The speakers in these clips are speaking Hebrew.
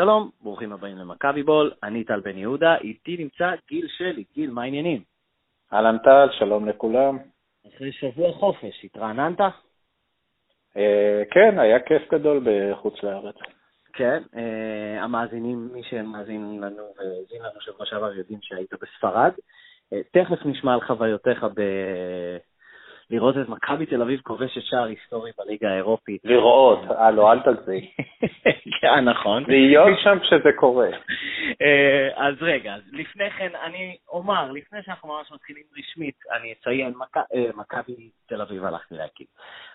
שלום, ברוכים הבאים למכבי בול, אני טל בן יהודה, איתי נמצא גיל שלי. גיל, מה העניינים? אהלן טל, שלום לכולם. אחרי שבוע חופש, התרעננת? אה, כן, היה כיף גדול בחוץ לארץ. כן, אה, המאזינים, מי שמאזין לנו והאזין לנו שבוע שעבר יודעים שהיית בספרד. אה, תכף נשמע על חוויותיך ב... לראות את מכבי תל אביב כובשת שער היסטורי בליגה האירופית. לראות, אה לא, אל תגזי. כן, נכון. להיות שם כשזה קורה. אה, אז רגע, לפני כן אני אומר, לפני שאנחנו ממש מתחילים רשמית, אני אציין, אה, מכבי תל אביב הלכתי להקים.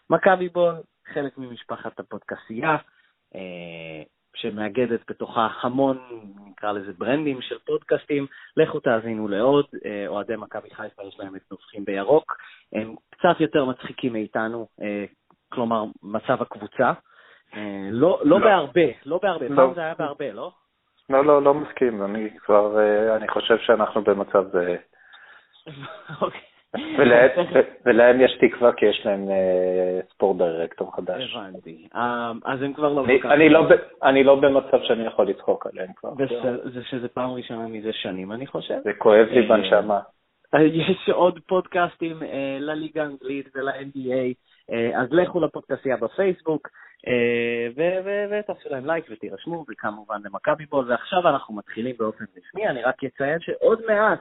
מכבי בול, חלק ממשפחת הפודקסייה, שמאגדת בתוכה המון, נקרא לזה ברנדים של פודקאסטים. לכו תאזינו לעוד, אה, אוהדי מכבי חיפה יש להם את נובחים בירוק. הם קצת יותר מצחיקים מאיתנו, אה, כלומר, מצב הקבוצה. אה, לא, לא לא. בהרבה, לא בהרבה, לא. פעם זה היה בהרבה, לא? לא, לא, לא מסכים, אני כבר, אני חושב שאנחנו במצב. אוקיי. ולהם- יש תקווה כי יש להם אה, ספורט דירקטור חדש. הבנתי. אה, אז הם כבר לא... אני- לא אני לא במצב שאני יכול לצחוק עליהם כבר. זה שזה פעם ראשונה מזה שנים, אני חושב. זה כואב לי אה, בנשמה. יש עוד פודקאסטים אה, לליגה האנגלית ול-NBA, אה, אז לכו לפודקאסטייה בפייסבוק, אה, ותעשו להם לייק ותירשמו, וכמובן למכבי בול. ועכשיו אנחנו מתחילים באופן רשמי, אני רק אציין שעוד מעט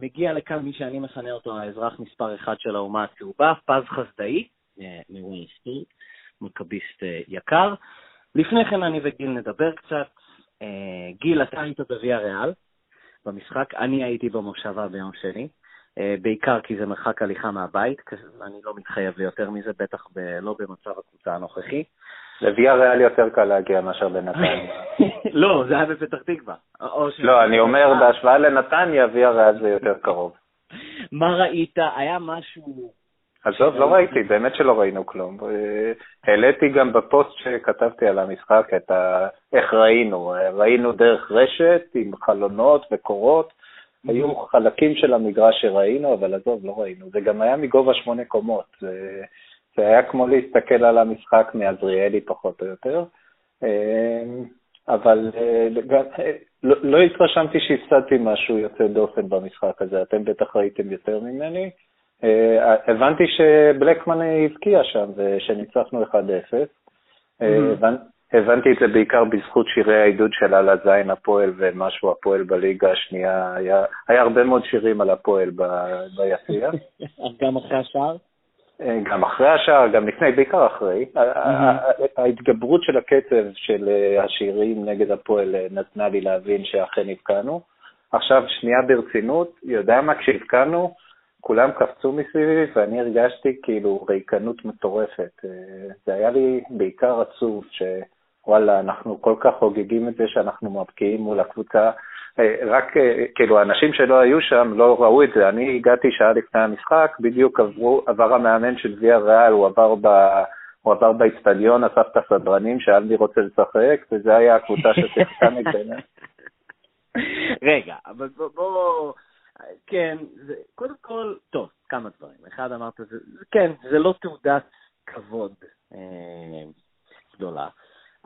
מגיע לכאן מי שאני מכנה אותו האזרח מספר אחד של האומה הצהובה, פז חסדאי, אה, מוואי ספורט, מכביסט אה, יקר. לפני כן אני וגיל נדבר קצת. אה, גיל, אתה היית בוויה ריאל במשחק, אני הייתי במושבה ביום שני, בעיקר כי זה מרחק הליכה מהבית, אני לא מתחייב ליותר מזה, בטח ב- לא במצב הקבוצה הנוכחי. לוויה ריאל יותר קל להגיע מאשר לנתניה. לא, זה היה בפתח תקווה. לא, אני אומר, אה, בהשוואה לנתניה, ויה ריאל זה יותר קרוב. מה ראית? היה משהו... עזוב, לא ראיתי, באמת שלא ראינו כלום. אה, העליתי גם בפוסט שכתבתי על המשחק את ה... איך ראינו. אה, ראינו דרך רשת עם חלונות וקורות. היו חלקים של המגרש שראינו, אבל עזוב, לא ראינו. זה גם היה מגובה שמונה קומות. זה, היה כמו להסתכל על המשחק מעזריאלי פחות או יותר. אה, אבל אה, אה, לא, לא התרשמתי שהפסדתי משהו יוצא דופן במשחק הזה. אתם בטח ראיתם יותר ממני. אה, הבנתי שבלקמן הבקיע שם ושניצחנו 1-0. אה, Mhm. הבנ- הבנתי את זה בעיקר בזכות שירי העידוד של על הזין הפועל ומשהו הפועל בליגה השנייה. היה, היה הרבה מאוד שירים על הפועל ב- ביציע. גם אחרי השער? גם אחרי השער, גם לפני, בעיקר אחרי. ה- ההתגברות של הקצב של אה, השירים נגד הפועל אה, נתנה לי להבין שאכן הבקענו. עכשיו, שנייה ברצינות, יודע מה, כשהבקענו, כולם קפצו מסביבי ואני הרגשתי כאילו ריקנות מטורפת. אה, זה היה לי בעיקר עצוב שוואלה, אנחנו כל כך חוגגים את זה שאנחנו מבקיעים מול הקבוצה. אה, רק אה, כאילו האנשים שלא היו שם לא ראו את זה. אני הגעתי שעה לפני המשחק, בדיוק עברו, עבר המאמן של ויה ריאל, הוא עבר ב... הוא עבר באצטדיון, אסף את הסדרנים, שאל מי רוצה לשחק, וזה היה הקבוצה ששיחקה נגדנו. רגע, אבל בוא, בוא, כן, זה, קודם כל, טוב, כמה דברים. אחד אמרת, זה, כן, זה לא תעודת כבוד אה, גדולה,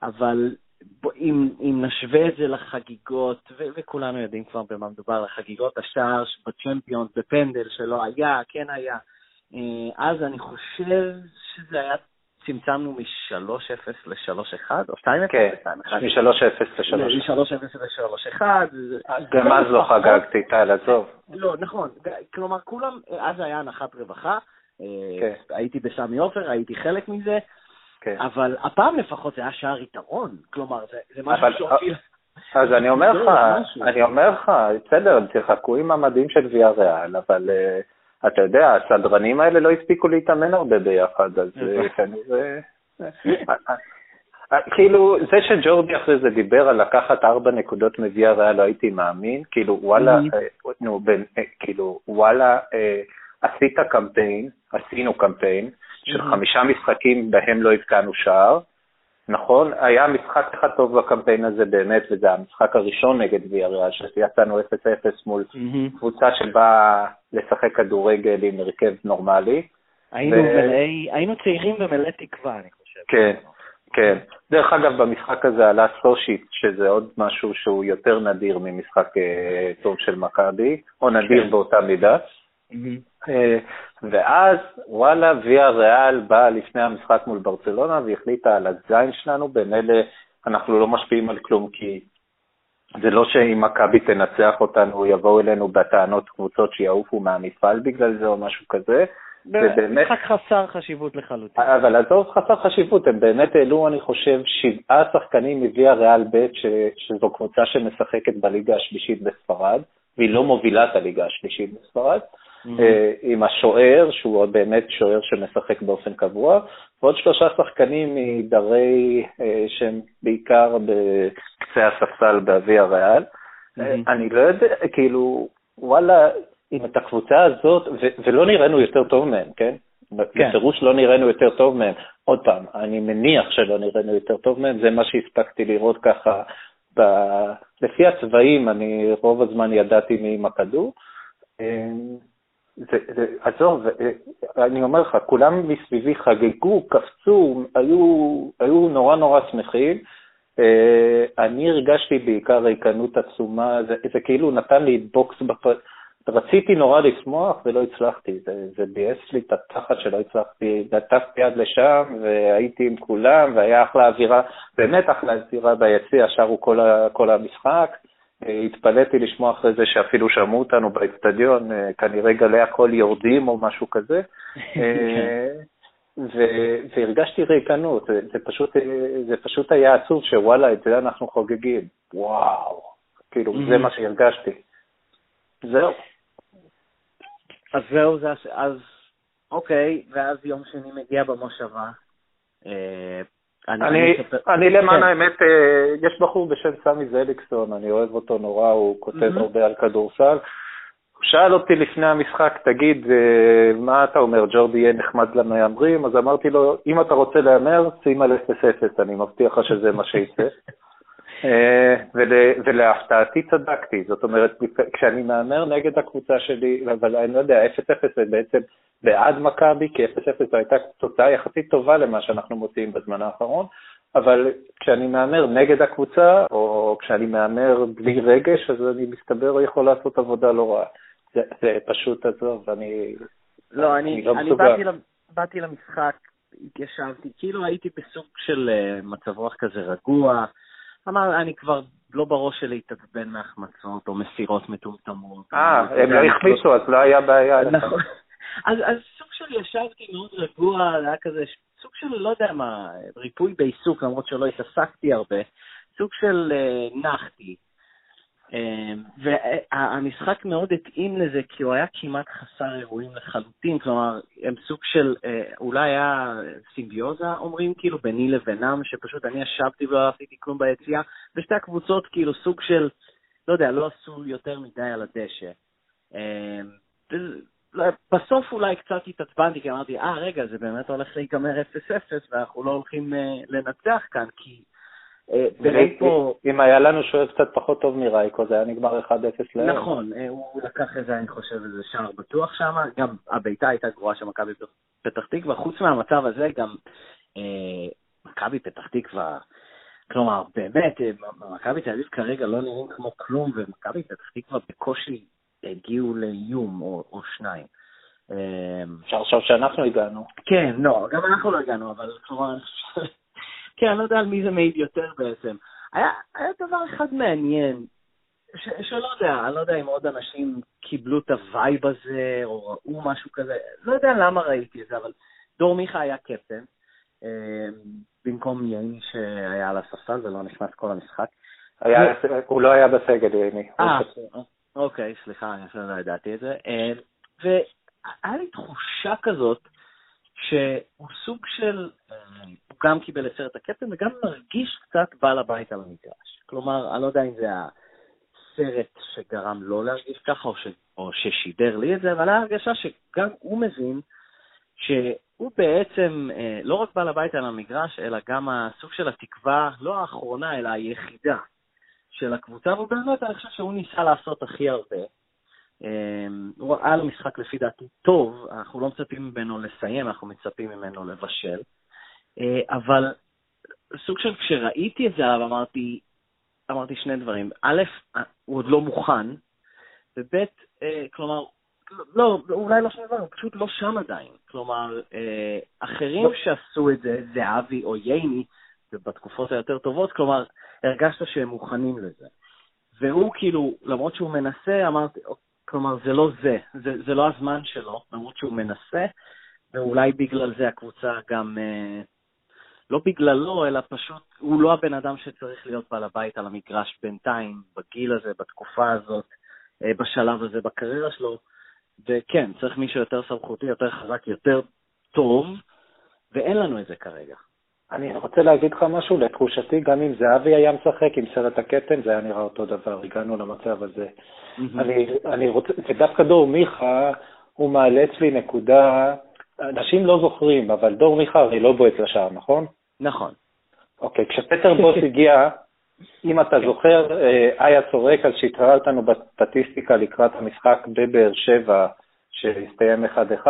אבל אם, אם נשווה את זה לחגיגות, ו, וכולנו יודעים כבר במה מדובר, לחגיגות השער בצ'מפיונס, בפנדל שלא היה, כן היה, אה, אז אני חושב שזה היה, צמצמנו מ-3-0 ל-3-1, או 2-0 כן, ל-2-1. מ-3-0 ל-3. מ-3-0 ל-3-1. גם אז לא חגגתי, טל, עזוב. לא, נכון. כלומר, כולם, אז היה הנחת רווחה. אה, כן. הייתי בסמי עופר, הייתי חלק מזה, כן. אבל הפעם לפחות זה היה שער יתרון. כלומר, זה זה משהו אבל- שהוביל... אז אני אומר לך. אני אומר לך, בסדר, הם שיחקו עם המדים של ויה ריאל, אבל אה, אתה יודע, הסדרנים האלה לא הספיקו להתאמן הרבה ביחד, אז אה, כנראה... אה, אה, כאילו, זה שג'ורדי אחרי זה דיבר על לקחת ארבע נקודות מוויה ריאל, לא הייתי מאמין, כאילו, וואלה. אה, נו, אה, כאילו, וואלה, אה, עשית קמפיין, עשינו קמפיין, של Mhm. חמישה משחקים בהם לא הבקענו שער, נכון? היה משחק אחד טוב בקמפיין הזה באמת, וזה המשחק הראשון נגד ויאריאל, שיצאנו 0-0 מול מהמם. קבוצה שבאה לשחק כדורגל עם הרכב נורמלי. היינו ו- מלאי, היינו צעירים ומלאי תקווה, אני חושב. כן. כן. דרך אגב, במשחק הזה עלה סושיט, שזה עוד משהו שהוא יותר נדיר ממשחק אה, טוב של מכבי, או נדיר כן. באותה מידה. Mm-hmm. אה, ואז, וואלה, ויה ריאל באה לפני המשחק מול ברצלונה והחליטה על הזין שלנו, במילא אנחנו לא משפיעים על כלום, כי זה לא שאם מכבי תנצח אותנו, יבואו אלינו בטענות קבוצות שיעופו מהמפעל בגלל זה או משהו כזה. באמת... משחק חסר חשיבות לחלוטין. אבל עזוב חסר חשיבות, הם באמת העלו, אני חושב, שבעה שחקנים מוויה ריאל ב', ש... שזו קבוצה שמשחקת בליגה השלישית בספרד, והיא לא מובילה את הליגה השלישית בספרד. עם השוער, שהוא באמת שוער שמשחק באופן קבוע, ועוד שלושה שחקנים מדרי אה, שהם בעיקר בקצה הספסל בוויה ריאל. Mm-hmm. אני לא יודע, כאילו, וואלה, עם את הקבוצה הזאת, ולא נראינו יותר טוב מהם, כן? כן. בפירוש לא נראינו יותר טוב מהם. עוד פעם, אני מניח שלא נראינו יותר טוב מהם, זה מה שהספקתי לראות ככה. ב... לפי הצבעים, אני רוב הזמן ידעתי מי עם הכדור. זה, זה, עזוב, אני אומר לך, כולם מסביבי חגגו, קפצו, היו, היו נורא נורא שמחים. אה, אני הרגשתי בעיקר ריקנות עצומה, זה, זה כאילו נתן לי בוקס בפ... רציתי נורא לשמוח ולא הצלחתי, זה, זה ביאס לי את התחת שלא הצלחתי, נטפתי יד לשם והייתי עם כולם והיה אחלה אווירה, באמת אחלה אווירה ביציע, שרו כל, כל המשחק. התפלאתי לשמוע אחרי זה שאפילו שמעו אותנו באצטדיון, כנראה גלי הקול יורדים או משהו כזה. ו- והרגשתי ריקנות, זה, זה, פשוט, זה פשוט היה עצוב שוואלה, את זה אנחנו חוגגים. וואו, כאילו, זה מה שהרגשתי. זהו. אז זהו, זה, אז אוקיי, ואז יום שני מגיע במושבה. אה, אני, אני, אני למען כן. האמת, אה, יש בחור בשם סמי זליקסון, אני אוהב אותו נורא, הוא כותב mm-hmm. הרבה על כדורסל. הוא שאל אותי לפני המשחק, תגיד, אה, מה אתה אומר, ג'ורדי יהיה נחמד למהמרים? אז אמרתי לו, אם אתה רוצה להמר, שים על 0-0, אני מבטיח לך שזה מה שיצא. אה, ולהפתעתי צדקתי, זאת אומרת, כשאני מהמר נגד הקבוצה שלי, אבל אני לא יודע, 0-0 זה בעצם בעד מכבי, כי 0-0 זו הייתה תוצאה יחסית טובה למה שאנחנו מוצאים בזמן האחרון, אבל כשאני מהמר נגד הקבוצה, או כשאני מהמר בלי רגש, אז אני מסתבר יכול לעשות עבודה לא רעה. זה, זה פשוט עזוב, אני לא, אני, אני לא אני באתי, באתי למשחק, התיישבתי, כאילו הייתי בסוג של uh, מצב רוח כזה רגוע, אמר, אני כבר לא בראש שלי להתעצבן מהחמצות או מסירות מטומטמות. אה, הם לא החליטו, אז לא היה בעיה. נכון. אז, סוג של ישבתי מאוד רגוע, היה כזה סוג של, לא יודע מה, ריפוי בעיסוק, למרות שלא התעסקתי הרבה, סוג של uh, נחתי. אמ, והמשחק מאוד התאים לזה, כי הוא היה כמעט חסר אירועים לחלוטין, כלומר, הם סוג של, אה, אולי היה סימביוזה, אומרים, כאילו, ביני לבינם, שפשוט אני ישבתי ולא עשיתי כלום ביציאה, ושתי הקבוצות, כאילו, סוג של, לא יודע, לא עשו יותר מדי על הדשא. אמ, בסוף אולי קצת התעצבנתי, כי אמרתי, אה, רגע, זה באמת הולך להיגמר 0-0, ואנחנו לא הולכים אה, לנצח כאן, כי... אה, אם היה לנו שוער קצת פחות טוב מרייקו, זה היה נגמר 1-0 להם. נכון, אה, הוא לקח איזה, אני חושב, איזה שער בטוח שם, גם הביתה הייתה גרועה של מכבי פתח תקווה, חוץ מהמצב הזה גם אה, מכבי פתח תקווה, כלומר, באמת, מכבי תל אביב כרגע לא נראים כמו כלום, ומכבי פתח תקווה בקושי הגיעו לאיום או שניים. אפשר לחשוב שאנחנו הגענו. כן, לא, גם אנחנו לא הגענו, אבל כלומר, כן, אני לא יודע על מי זה מעיד יותר בעצם. היה, היה דבר אחד מעניין, ש, שלא יודע, אני לא יודע אם עוד אנשים קיבלו את ה vibe הזה, או ראו משהו כזה, לא יודע למה ראיתי את זה, אבל דור מיכה היה קפטן, אה, במקום ייני שהיה על הספסל ולא נכנס כל המשחק. היה, הוא לא היה בסגל, ייני. אה, אוקיי, סליחה, אני לא ידעתי את זה. אה, והיה לי תחושה כזאת, שהוא סוג של, אה, הוא גם קיבל את סרט הקפטן וגם מרגיש קצת בעל הבית על המגרש. כלומר, אני לא יודע אם זה הסרט שגרם לו להרגיש ככה או, ש, או ששידר לי את זה, אבל היה הרגשה שגם הוא מבין שהוא בעצם אה, לא רק בעל הבית על המגרש, אלא גם הסוג של התקווה, לא האחרונה, אלא היחידה של הקבוצה, והוא באמת, אני חושב שהוא ניסה לעשות הכי הרבה. אמ, הוא היה לו משחק לפי דעתי טוב, אנחנו לא מצפים ממנו לסיים, אנחנו מצפים ממנו לבשל. אה, אבל סוג של כשראיתי את זה עליו אמרתי, אמרתי שני דברים. א', הוא עוד לא מוכן, וב', אה, כלומר, לא, אולי לא שני דברים, הוא פשוט לא שם עדיין. כלומר, אה, אחרים לא. שעשו את זה, זהבי או ייני, ובתקופות היותר טובות, כלומר, הרגשת שהם מוכנים לזה. והוא כאילו, למרות שהוא מנסה, אמרתי, כלומר, זה לא זה, זה, זה לא הזמן שלו, למרות שהוא מנסה, ואולי בגלל זה הקבוצה גם, אה, לא בגללו, אלא פשוט, הוא לא הבן אדם שצריך להיות בעל הבית על המגרש בינתיים, בגיל הזה, בתקופה הזאת, אה, בשלב הזה בקריירה שלו, וכן, צריך מישהו יותר סמכותי, יותר חזק, יותר טוב, ואין לנו את זה כרגע. אני רוצה להגיד לך משהו, לתחושתי, גם אם זהבי היה משחק עם סרט הכתם, זה היה נראה אותו דבר, הגענו למצב הזה. אני, אני רוצה, ודווקא דור מיכה, הוא מעלה אצלי נקודה, אנשים לא זוכרים, אבל דור מיכה הרי לא בועט לשער, נכון? נכון. אוקיי, כשפטר בוס הגיע, אם אתה. זוכר, אה, איה צורק על שהתראה אותנו בסטטיסטיקה לקראת המשחק בבאר שבע, שהסתיים 1-1,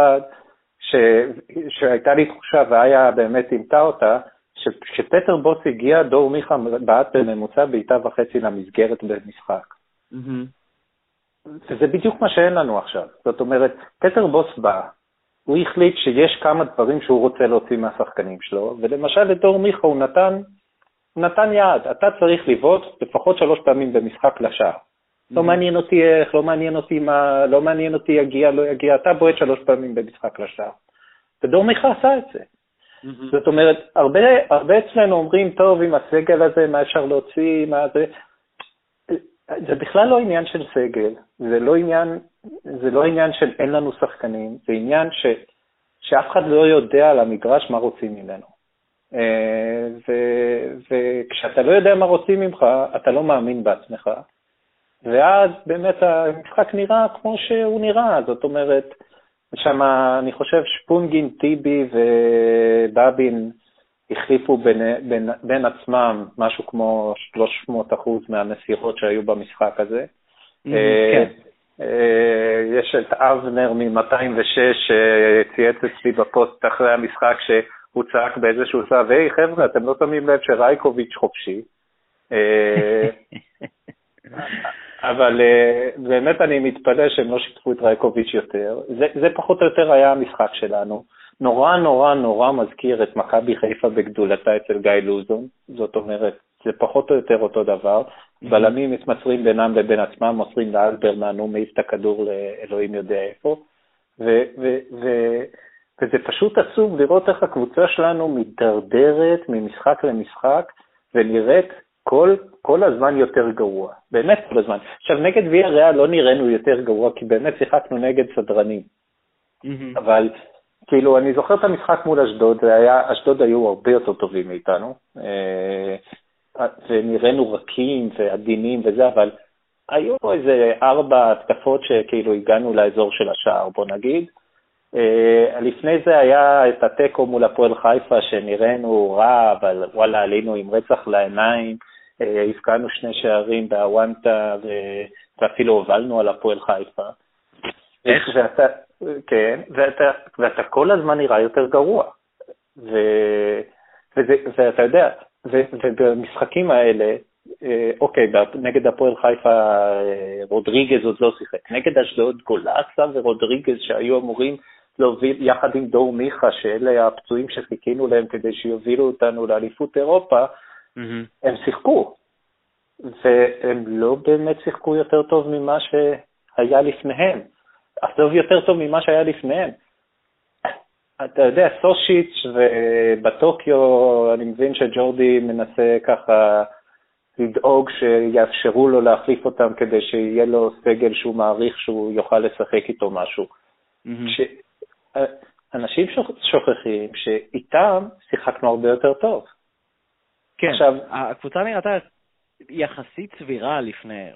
שהייתה לי תחושה, ואיה באמת אימתה אותה, שכשפטר בוס הגיע, דור מיכה בעט בממוצע בעיטה וחצי למסגרת במשחק. וזה בדיוק מה שאין לנו עכשיו. זאת אומרת, פטר בוס בא, הוא החליט שיש כמה דברים שהוא רוצה להוציא מהשחקנים שלו, ולמשל לדור מיכה הוא נתן, נתן יעד, אתה צריך לבעוט לפחות שלוש פעמים במשחק לשער. לא מעניין אותי איך, לא מעניין אותי מה, לא מעניין אותי יגיע, לא יגיע, אתה בועט שלוש פעמים במשחק לשער. ודור מיכה עשה את זה. Mm-hmm. זאת אומרת, הרבה, הרבה אצלנו אומרים, טוב, עם הסגל הזה, מה אפשר להוציא, מה זה... זה בכלל לא עניין של סגל, זה לא עניין, זה לא עניין של אין לנו שחקנים, זה עניין ש, שאף אחד לא יודע על המגרש מה רוצים ממנו. אה, ו, וכשאתה לא יודע מה רוצים ממך, אתה לא מאמין בעצמך, ואז באמת המשחק נראה כמו שהוא נראה, זאת אומרת, שם אני חושב שפונגין, טיבי ובבין החליפו בין, בין, בין עצמם משהו כמו 300 אחוז מהמסירות שהיו במשחק הזה. Mm, כן. אה, יש את אבנר מ-206 שצייץ אצלי בפוסט אחרי המשחק שהוא צעק באיזשהו שלב, היי חבר'ה, אתם לא שמים לב שרייקוביץ' חופשי. אה, אבל uh, באמת אני מתפלא שהם לא שיתפו את רייקוביץ' יותר. זה, זה פחות או יותר היה המשחק שלנו. נורא נורא נורא מזכיר את מכבי חיפה בגדולתה אצל גיא לוזון, זאת אומרת, זה פחות או יותר אותו דבר. Mm-hmm. בלמים מתמצרים בינם לבין עצמם, מוסרים לאלברמן, הוא מעיף את הכדור לאלוהים יודע איפה. ו- ו- ו- וזה פשוט עצוב לראות איך הקבוצה שלנו מידרדרת ממשחק למשחק ונראית כל, כל הזמן יותר גרוע, באמת כל הזמן. עכשיו, נגד ויה ריאל לא נראינו יותר גרוע, כי באמת שיחקנו נגד סדרנים. Mm-hmm. אבל כאילו, אני זוכר את המשחק מול אשדוד, אשדוד היו הרבה יותר טובים מאיתנו, אה, ונראינו רכים ועדינים וזה, אבל היו איזה ארבע התקפות שכאילו הגענו לאזור של השער, בוא נגיד. Uh, לפני זה היה את התיקו מול הפועל חיפה, שנראינו רע, אבל וואלה, עלינו עם רצח לעיניים. אה, הבקענו שני שערים באוונטה, ואפילו הובלנו על הפועל חיפה. איך? ואתה, כן, ואתה, ואתה כל הזמן נראה יותר גרוע. ו, וזה, ואתה יודע, ו, ובמשחקים האלה, אה, אוקיי, נגד הפועל חיפה אה, רודריגז עוד לא שיחק. נגד אשדוד גולאסה ורודריגז שהיו אמורים להוביל יחד עם דור מיכה, שאלה הפצועים שחיכינו להם כדי שיובילו אותנו לאליפות אירופה, mm-hmm. הם שיחקו, והם לא באמת שיחקו יותר טוב ממה שהיה לפניהם. עזוב יותר טוב ממה שהיה לפניהם. אתה יודע, סושיץ' ובטוקיו, אני מבין שג'ורדי מנסה ככה לדאוג שיאפשרו לו להחליף אותם כדי שיהיה לו סגל שהוא מעריך שהוא יוכל לשחק איתו משהו. Mm-hmm. אנשים שוכחים שאיתם שיחקנו הרבה יותר טוב. כן, עכשיו, הקבוצה נראתה יחסית סבירה לפני,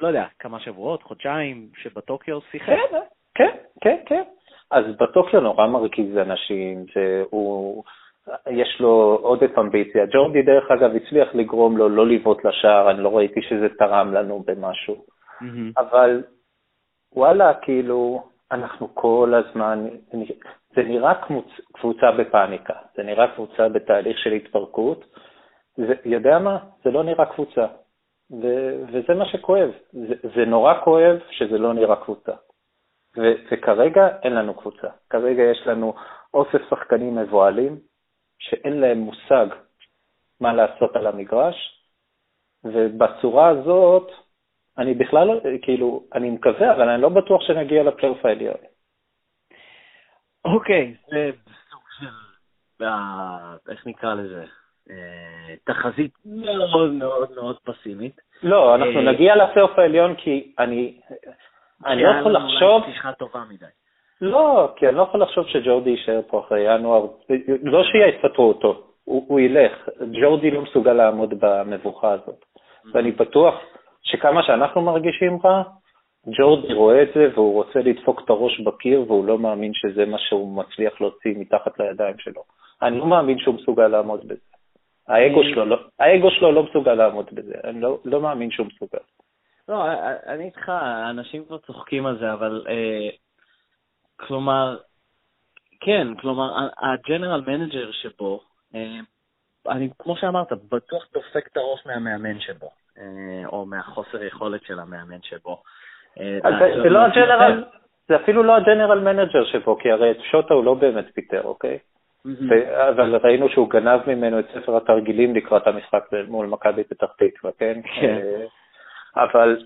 לא יודע, כמה שבועות, חודשיים, שבטוקיו שיחק. כן, כן, כן, כן. אז בטוקיו נורא מרכיז אנשים, והוא, יש לו עודף אמביציה. ג'ורדי, דרך אגב, הצליח לגרום לו לא לבעוט לשער, אני לא ראיתי שזה תרם לנו במשהו. Mm-hmm. אבל וואלה, כאילו, אנחנו כל הזמן, זה נראה קבוצה בפאניקה, זה נראה קבוצה בתהליך של התפרקות. זה, יודע מה? זה לא נראה קבוצה. ו, וזה מה שכואב. זה, זה נורא כואב שזה לא נראה קבוצה. ו, וכרגע אין לנו קבוצה. כרגע יש לנו אוסף שחקנים מבוהלים, שאין להם מושג מה לעשות על המגרש, ובצורה הזאת, אני בכלל לא, כאילו, אני מקווה, אבל אני לא בטוח שנגיע לפלייאוף העליון. אוקיי, זה סוג של, אה, איך נקרא לזה? אה, תחזית מאוד מאוד מאוד פסימית. לא, אנחנו אה, נגיע לפלייאוף העליון כי אני, אני לא יכול לחשוב... פתיחה טובה מדי. לא, כי אני לא יכול לחשוב שג'ורדי יישאר פה אחרי ינואר, לא שיפטרו אותו, הוא, הוא ילך, ג'ורדי לא מסוגל לעמוד במבוכה הזאת. ואני בטוח שכמה שאנחנו מרגישים רע, ג'ורדי רואה את זה והוא רוצה לדפוק את הראש בקיר והוא לא מאמין שזה מה שהוא מצליח להוציא מתחת לידיים שלו. אני לא מאמין שהוא מסוגל לעמוד בזה. האגו שלו, לא, האגו שלו לא מסוגל לעמוד בזה, אני לא, לא מאמין שהוא מסוגל. לא, אני איתך, אנשים כבר צוחקים על זה, אבל אה, כלומר, כן, כלומר, ה general manager שבו, אה, אני, כמו שאמרת, בטוח דופק את הראש מהמאמן שבו, אה, או מהחוסר יכולת של המאמן שבו. אה, זה לא ה general, זה אפילו לא ה general manager שבו, כי הרי את שוטה הוא לא באמת פיטר, אוקיי? אבל ראינו שהוא גנב ממנו את ספר התרגילים לקראת המשחק מול מכבי פתח תקווה, כן? כן. אבל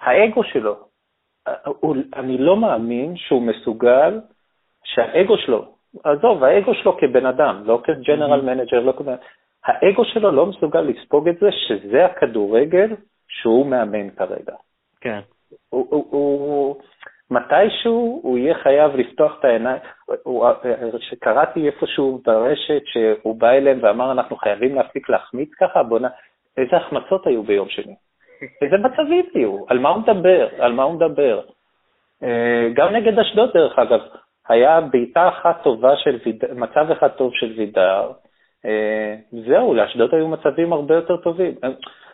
האגו שלו, אני לא מאמין שהוא מסוגל, שהאגו שלו, עזוב, האגו שלו כבן אדם, לא כ general manager, לא כבן... האגו שלו לא מסוגל לספוג את זה שזה הכדורגל שהוא מאמן כרגע. כן. הוא, הוא, הוא, מתישהו הוא יהיה חייב לפתוח את העיניים. שקראתי איפשהו ברשת שהוא בא אליהם ואמר, אנחנו חייבים להפסיק להחמיץ ככה, בוא נ... איזה החמצות היו ביום שני? איזה מצבים היו? על מה הוא מדבר? על מה הוא מדבר? אה, גם נגד אשדוד, דרך אגב, היה בעיטה אחת טובה של וידר, מצב אחד טוב של וידר, אה, זהו, לאשדוד היו מצבים הרבה יותר טובים.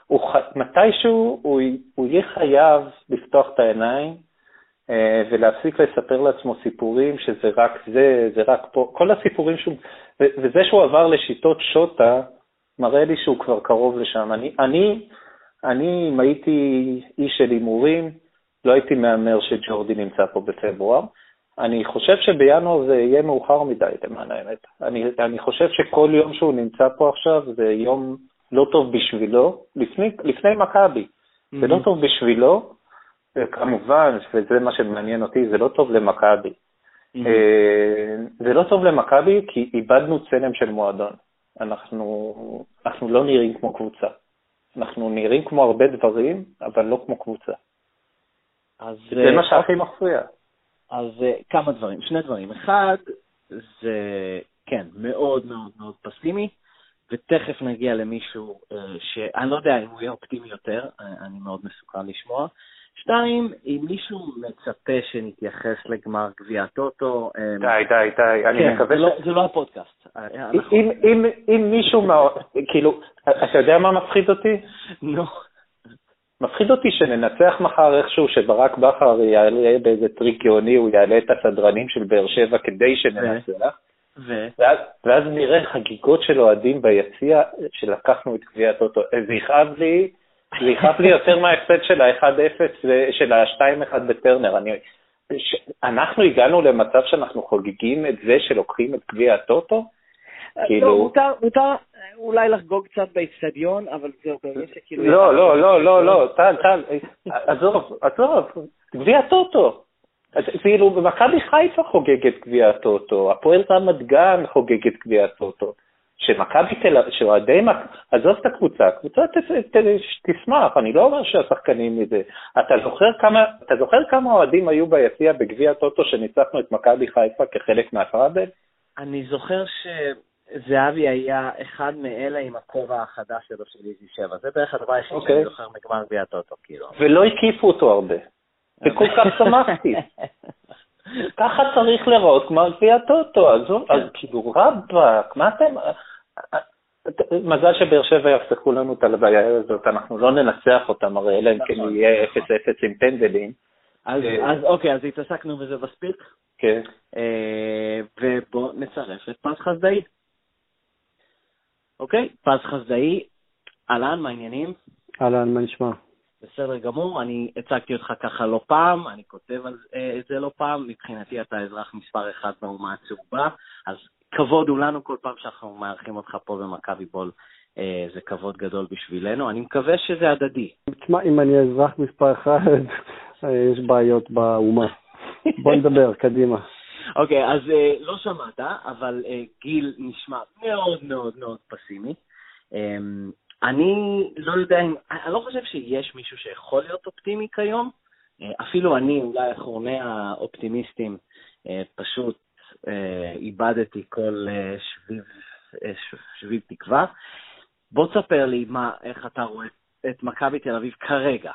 הוא, מתישהו הוא, הוא יהיה חייב לפתוח את העיניים אה, ולהפסיק לספר לעצמו סיפורים שזה רק זה, זה רק פה, כל הסיפורים שהוא, וזה שהוא עבר לשיטות שוטה, מראה לי שהוא כבר קרוב לשם. אני, אני, אני אם הייתי איש של הימורים, לא הייתי מהמר שג'ורדי נמצא פה בפברואר. אני חושב שבינואר זה יהיה מאוחר מדי, למען האמת. אני, אני חושב שכל יום שהוא נמצא פה עכשיו זה יום לא טוב בשבילו, לפני, לפני מכבי. Mm-hmm. זה לא mm-hmm. טוב בשבילו, כמובן, וזה מה שמעניין אותי, זה לא טוב למכבי. Mm-hmm. אה, זה לא טוב למכבי כי איבדנו צלם של מועדון. אנחנו, אנחנו לא נראים כמו קבוצה. אנחנו נראים כמו הרבה דברים, אבל לא כמו קבוצה. אז זה אה, מה שהכי מפריע. אז אה, כמה דברים, שני דברים. אחד, זה, כן, מאוד מאוד מאוד פסימי, ותכף נגיע למישהו שאני לא יודע אם הוא יהיה אופטימי יותר, אני מאוד מסוכן לשמוע. שתיים, אם מישהו מצפה שנתייחס לגמר גביע הטוטו... די, די, די, אני כן, מקווה. לא, זה לא הפודקאסט. אה, אם, מישהו. כאילו, אתה יודע מה מפחיד אותי? נו. מפחיד אותי שננצח מחר איכשהו, שברק בכר יעלה באיזה טריק גאוני, הוא יעלה את הסדרנים של באר שבע כדי שננצח. ו... ואז, ואז נראה חגיגות של אוהדים ביציע שלקחנו את גביע הטוטו. זה יכאב לי זה יכאב לי יותר מההפסד של ה-1-0, של ה-2-1 בטרנר. אני, ש... אנחנו הגענו למצב שאנחנו חוגגים את זה שלוקחים את גביע הטוטו? לא, כאילו... מותר, מותר אולי לחגוג קצת באצטדיון, אבל זהו, באמת שכאילו... לא, לא, לא, לא, לא, טל, טל, עזוב, עזוב, גביע הטוטו. כאילו, מכבי חיפה חוגגת גביע הטוטו, הפועל רמת גן חוגגת גביע הטוטו. שמכבי תל אביב, שאוהדי מכבי, עזוב את הקבוצה, הקבוצה תשמח, אני לא אומר שהשחקנים מזה. אתה זוכר כמה, אתה זוכר כמה אוהדים היו ביציע בגביע הטוטו שניצחנו את מכבי חיפה כחלק מהפראבל? אני זוכר שזהבי היה אחד מאלה עם הכובע החדש שלו של איזי שבע, זה בערך הדבר היחיד okay. שאני אוקיי. זוכר מגמר גביע הטוטו, כאילו. ולא הקיפו אותו הרבה, וכל כך שמחתי. ככה צריך לראות כמו גביע הטוטו, אז כאילו רבאק, מה אתם... מזל שבאר שבע יחסכו לנו את הלוויה הזאת, אנחנו לא ננצח אותם, הרי אלא אם כן נכון, יהיה 0-0 נכון. עם פנדלים, אז, אה, אז אוקיי, אז התעסקנו בזה מספיק, כן. אה, ובואו נצרף את פז חסדאי. אוקיי, פז חסדאי, אהלן, מה העניינים? אהלן, מה נשמע? בסדר גמור, אני הצגתי אותך ככה לא פעם, אני כותב על אה, זה לא פעם, מבחינתי אתה אזרח מספר אחד באומה הצהובה, אז כבוד הוא לנו כל פעם שאנחנו מארחים אותך פה במכבי בול, אה, זה כבוד גדול בשבילנו, אני מקווה שזה הדדי. תשמע, אם אני אזרח מספר אחד, אה, יש בעיות באומה. בוא נדבר, קדימה. אוקיי, אז אה, לא שמעת, אבל אה, גיל נשמע מאוד מאוד מאוד פסימי. אה, אני לא יודע אם, אני לא חושב שיש מישהו שיכול להיות אופטימי כיום. אה, אפילו אני, אולי אחרוני האופטימיסטים, פשוט איבדתי כל שביב, שביב תקווה. בוא תספר לי מה, איך אתה רואה את מכבי תל אביב כרגע.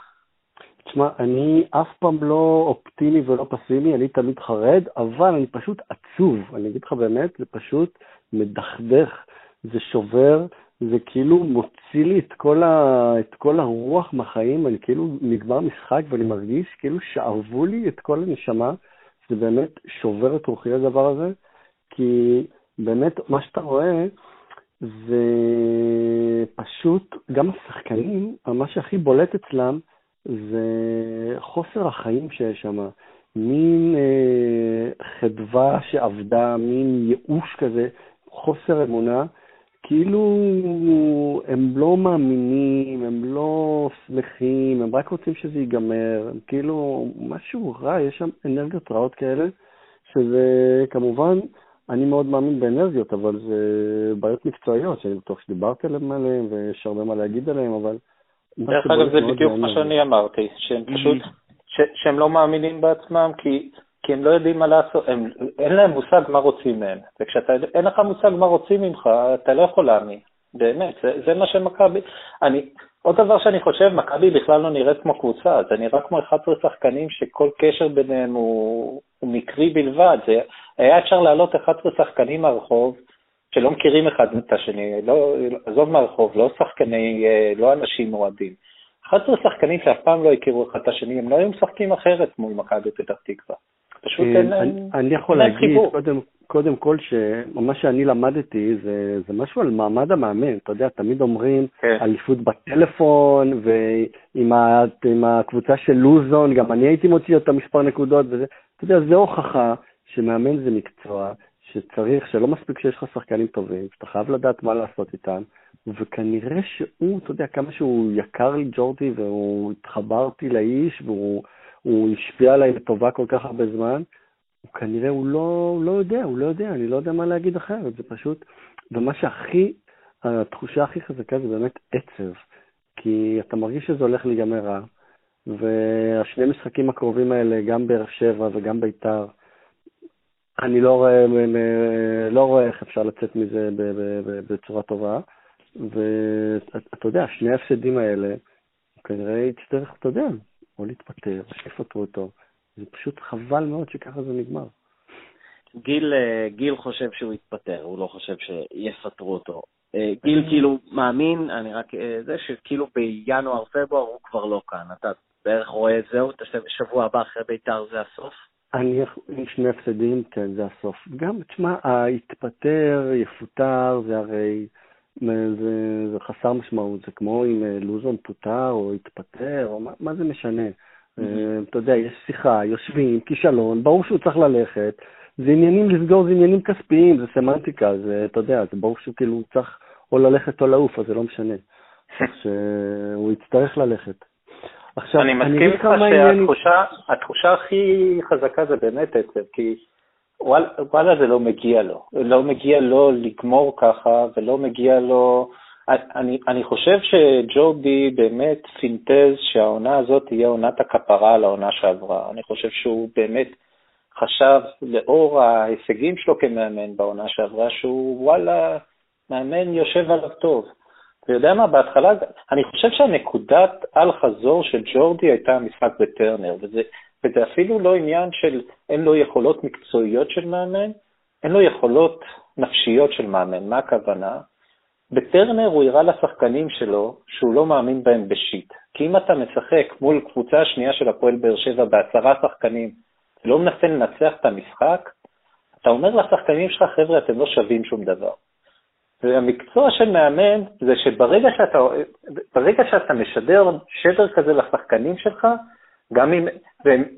תשמע, אני אף פעם לא אופטימי ולא פסימי, אני תמיד חרד, אבל אני פשוט עצוב. אני אגיד לך באמת, זה פשוט מדכדך, זה שובר, זה כאילו מוציא לי את כל, ה... את כל הרוח מהחיים, אני כאילו נגמר משחק ואני מרגיש כאילו שאבו לי את כל הנשמה. זה באמת שובר את רוחי הדבר הזה, כי באמת מה שאתה רואה זה פשוט, גם השחקנים, מה שהכי בולט אצלם זה חוסר החיים שיש שם. מין אה, חדווה שעבדה, מין ייאוש כזה, חוסר אמונה. כאילו הם לא מאמינים, הם לא שמחים, הם רק רוצים שזה ייגמר, הם כאילו משהו רע, יש שם אנרגיות רעות כאלה, שזה כמובן, אני מאוד מאמין באנרגיות, אבל זה בעיות מקצועיות, שאני בטוח שדיברתי עליהן, ויש הרבה מה להגיד עליהן, אבל... דרך אגב, זה בדיוק מה שאני אמרתי, שהם פשוט, שהם לא מאמינים בעצמם, כי כי הם לא יודעים מה לעשות, הם, אין להם מושג מה רוצים מהם. וכשאין לך מושג מה רוצים ממך, אתה לא יכול להאמין. באמת, זה, זה מה שמכבי... אני... עוד דבר שאני חושב, מכבי בכלל לא נראית כמו קבוצה, זה נראה כמו 11 שחקנים שכל קשר ביניהם הוא, הוא מקרי בלבד. זה, היה אפשר להעלות 11 שחקנים מהרחוב שלא מכירים אחד את השני, לא, עזוב מהרחוב, לא שחקני, לא אנשים אוהדים. 11 שחקנים שאף פעם לא הכירו אחד את השני, הם לא היו משחקים אחרת מול מכבי פתח תקווה. פשוט אין להם אני, יכול להגיד. קודם, קודם כל, שמה שאני למדתי זה, זה משהו על מעמד המאמן. אתה יודע, תמיד אומרים כן. אליפות בטלפון, ועם ה, עם הקבוצה של לוזון, גם אני הייתי מוציא אותה מספר נקודות, וזה, אתה יודע, זה הוכחה שמאמן זה מקצוע, שצריך, שלא מספיק שיש לך שחקנים טובים, שאתה חייב לדעת מה לעשות איתם, וכנראה שהוא, אתה יודע, כמה שהוא יקר לי ג'ורדי, והוא התחברתי לאיש, והוא הוא השפיע עליי לטובה כל כך הרבה זמן, הוא כנראה, הוא לא, הוא לא יודע, הוא לא יודע, אני לא יודע מה להגיד אחרת, זה פשוט, ומה שהכי, התחושה הכי חזקה זה באמת עצב, כי אתה מרגיש שזה הולך להיגמר רע, והשני משחקים הקרובים האלה, גם באר שבע וגם ביתר, אני לא רואה, לא רואה איך אפשר לצאת מזה בצורה טובה, ואתה יודע, שני ההפסדים האלה, כנראה יצטרך, אתה יודע, או להתפטר, או שיפטרו אותו. זה פשוט חבל מאוד שככה זה נגמר. גיל, אה, גיל חושב שהוא יתפטר, הוא לא חושב שיפטרו אותו. אה, גיל כאילו מאמין, אני רק, אה, זה שכאילו בינואר-פברואר הוא כבר לא כאן. אתה בערך רואה את זהו, את השבוע הבא אחרי בית"ר זה הסוף? אני, עם שני הפסדים, כן, זה הסוף. גם, תשמע, היתפטר, יפוטר, זה הרי, זה, זה חסר משמעות. זה כמו אם אה, לוזון פוטר או התפטר, או מה, מה זה משנה? Mm-hmm. אה, אתה יודע, יש שיחה, יושבים, כישלון, ברור שהוא צריך ללכת. זה עניינים לסגור, זה עניינים כספיים, זה סמנטיקה, זה, אתה יודע, זה ברור שהוא כאילו צריך או ללכת או לעוף, אז זה לא משנה. כך שהוא יצטרך ללכת. עכשיו, אני מסכים איתך שהתחושה התחושה הכי חזקה זה באמת עצב, כי וואלה, וואלה זה לא מגיע לו. לא מגיע לו לגמור ככה, ולא מגיע לו... אני, אני חושב שג'ורדי באמת פינטז שהעונה הזאת תהיה עונת הכפרה על העונה שעברה. אני חושב שהוא באמת חשב, לאור ההישגים שלו כמאמן בעונה שעברה, שהוא וואלה, מאמן יושב עליו טוב. אתה יודע מה, בהתחלה, אני חושב שהנקודת אל-חזור של ג'ורדי הייתה המשחק בטרנר, וזה, וזה אפילו לא עניין של אין לו יכולות מקצועיות של מאמן, אין לו יכולות נפשיות של מאמן. מה הכוונה? בטרנר הוא הראה לשחקנים שלו שהוא לא מאמין בהם בשיט. כי אם אתה משחק מול קבוצה השנייה של הפועל באר שבע בעשרה שחקנים, לא מנסה לנצח את המשחק, אתה אומר לשחקנים שלך, חבר'ה, אתם לא שווים שום דבר. והמקצוע של מאמן זה שברגע שאתה, ברגע שאתה משדר שדר כזה לשחקנים שלך, גם אם,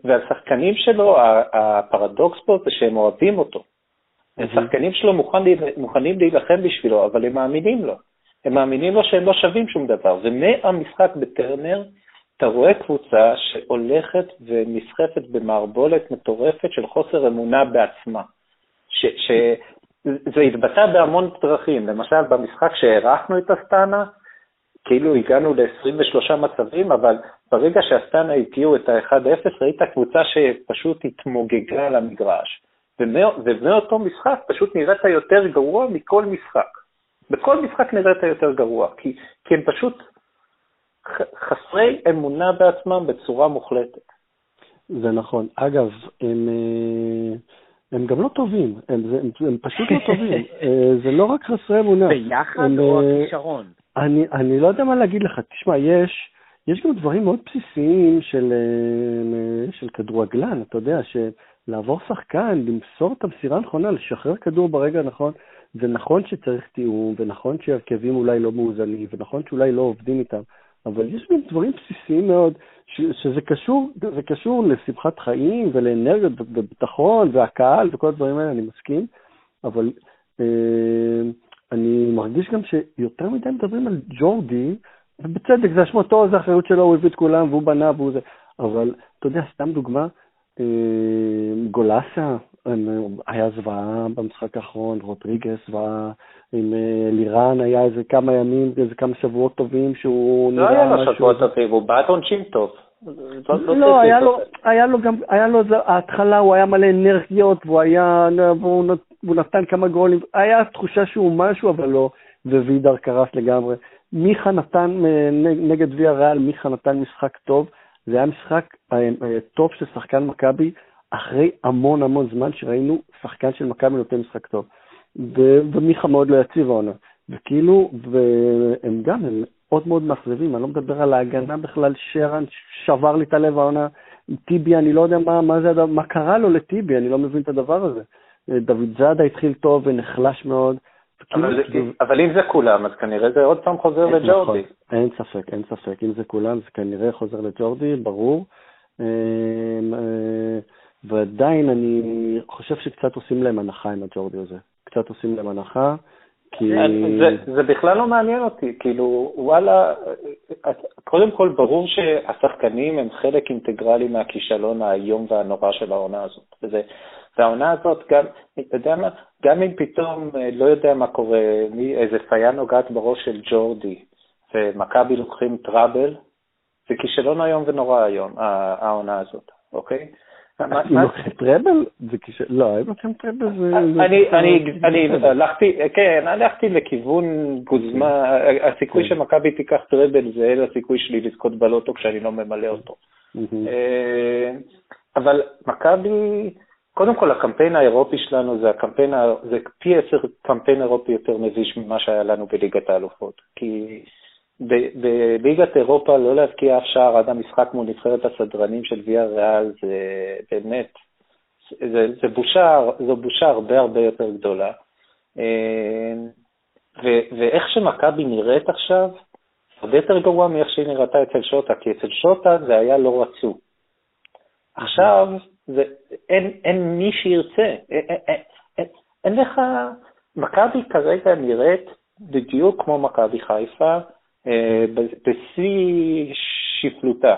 והשחקנים שלו, הפרדוקס פה זה שהם אוהבים אותו. השחקנים שלו מוכן, מוכנים להילחם בשבילו, אבל הם מאמינים לו. הם מאמינים לו שהם לא שווים שום דבר. ומהמשחק בטרנר, אתה רואה קבוצה שהולכת ונסחפת במערבולת מטורפת של חוסר אמונה בעצמה. שזה התבטא בהמון דרכים. למשל, במשחק שהערכנו את אסטנה, כאילו הגענו ל-23 מצבים, אבל ברגע שאסטנה הגיעו את ה-1-0, ראית קבוצה שפשוט התמוגגה על המגרש. ומאותו משחק פשוט נראית יותר גרוע מכל משחק. בכל משחק נראית יותר גרוע, כי, כי הם פשוט חסרי אמונה בעצמם בצורה מוחלטת. זה נכון. אגב, הם, אה, הם גם לא טובים, הם, הם, הם פשוט לא טובים. אה, זה לא רק חסרי אמונה. ביחד הם, או אה, הכישרון? אני, אני לא יודע מה להגיד לך. תשמע, יש, יש גם דברים מאוד בסיסיים של, של כדורגלן, אתה יודע, שלעבור שחקן, למסור את המסירה הנכונה, לשחרר כדור ברגע הנכון, זה נכון שצריך תיאום, ונכון שהרכבים אולי לא מאוזנים, ונכון שאולי לא עובדים איתם, אבל יש גם דברים בסיסיים מאוד, ש, שזה קשור, זה קשור לשמחת חיים ולאנרגיות וביטחון והקהל וכל הדברים האלה, אני מסכים, אבל אה, אני מרגיש גם שיותר מדי מדברים על ג'ורדי, ובצדק, זה אשמתו, זה אחריות שלו, הוא הביא את כולם והוא בנה והוא זה, אבל אתה יודע, סתם דוגמה, גולסה, היה זוועה במשחק האחרון, רוטריגס זוועה, עם אה, לירן היה איזה כמה ימים, איזה כמה שבועות טובים שהוא לא היה לו שבועות טובים, הוא בעט עונשין טוב. לא, לא היה לו, היה לו גם, היה לו, ההתחלה הוא היה מלא אנרגיות, והוא היה, והוא נתן כמה גולים, היה תחושה שהוא משהו, אבל לא, ווידר קרס לגמרי. מיכה נתן, אה, נגד ויה ריאל, מיכה נתן משחק טוב, זה היה משחק אה, טוב של שחקן מכבי, אחרי המון המון זמן שראינו שחקן של מכבי נותן משחק טוב. ומיכה מאוד לא יציב העונה. וכאילו, והם גם, הם מאוד מאוד מאכזבים, אני לא מדבר על ההגנה בכלל, שרן שבר לי את הלב העונה. טיבי, אני לא יודע מה, מה, זה, מה קרה לו לטיבי, אני לא מבין את הדבר הזה. דוד זאדה התחיל טוב ונחלש מאוד. אבל, זה, אבל אם זה כולם, אז כנראה זה עוד פעם חוזר לג'ורדי. נכון, אין ספק, אין ספק. אם זה כולם, זה כנראה חוזר לג'ורדי, ברור. אמ, אה, ועדיין אני חושב שקצת עושים להם הנחה עם הג'ורדי הזה. קצת עושים להם הנחה, כי... זה, זה בכלל לא מעניין אותי, כאילו, וואלה, קודם כל ברור שהשחקנים הם חלק אינטגרלי מהכישלון האיום והנורא של העונה הזאת. וזה, והעונה הזאת, גם, אתה יודע מה, גם אם פתאום, אה, לא יודע מה קורה, מי, איזה פיה נוגעת בראש של ג'ורדי, ומכבי לוקחים טראבל, זה כישלון איום ונורא היום, העונה הזאת, אוקיי? אם לוקחים טראבל? לא, אם לוקחים טראבל זה... אני הלכתי, כן, הלכתי לכיוון גוזמה, הסיכוי כן. שמכבי תיקח טראבל זה הסיכוי שלי לזכות בלוטו כשאני לא ממלא אותו. אה, אבל מכבי, קודם כל הקמפיין האירופי שלנו זה הקמפיין, זה פי עשר קמפיין אירופי יותר מביש ממה שהיה לנו בליגת האלופות. כי בליגת אירופה לא להבקיע אף שער עד המשחק מול נבחרת הסדרנים של ויה ריאל זה באמת, זה, זה בושה, זו בושה הרבה הרבה יותר גדולה. אה, ו, ואיך שמכבי נראית עכשיו, הרבה יותר גרוע מאיך שהיא נראתה אצל שוטה, כי אצל שוטה זה היה לא רצו. עכשיו, זה, אין, אין מי שירצה, אין, אין, אין, אין לך, מכבי כרגע נראית בדיוק כמו מכבי חיפה, אה, בשיא שפלותה.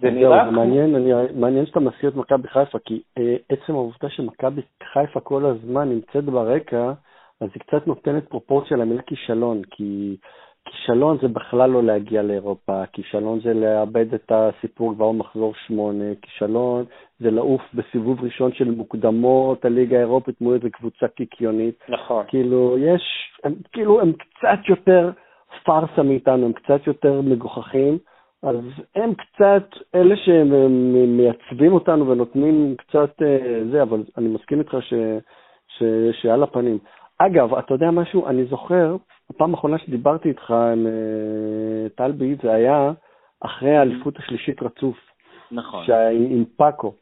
זה נראה... זה מעניין, אני, מעניין שאתה מזכיר את מכבי חיפה, כי אה, עצם העובדה שמכבי חיפה כל הזמן נמצאת ברקע, אז היא קצת נותנת פרופורציה למילה כישלון, כי כישלון זה בכלל לא להגיע לאירופה, כישלון זה לאבד את הסיפור כבר במחזור שמונה, כישלון זה לעוף בסיבוב ראשון של מוקדמות הליגה האירופית מול איזה קבוצה קיקיונית. נכון. כאילו, יש, הם, כאילו, הם קצת יותר... פארסה מאיתנו, הם קצת יותר מגוחכים, אז הם קצת אלה שמייצבים אותנו ונותנים קצת אה, זה, אבל אני מסכים איתך ש, ש, שעל הפנים. אגב, אתה יודע משהו? אני זוכר הפעם האחרונה שדיברתי איתך עם אה, טל ביט, זה היה אחרי האליפות השלישית רצוף. נכון. שהיה עם פאקו.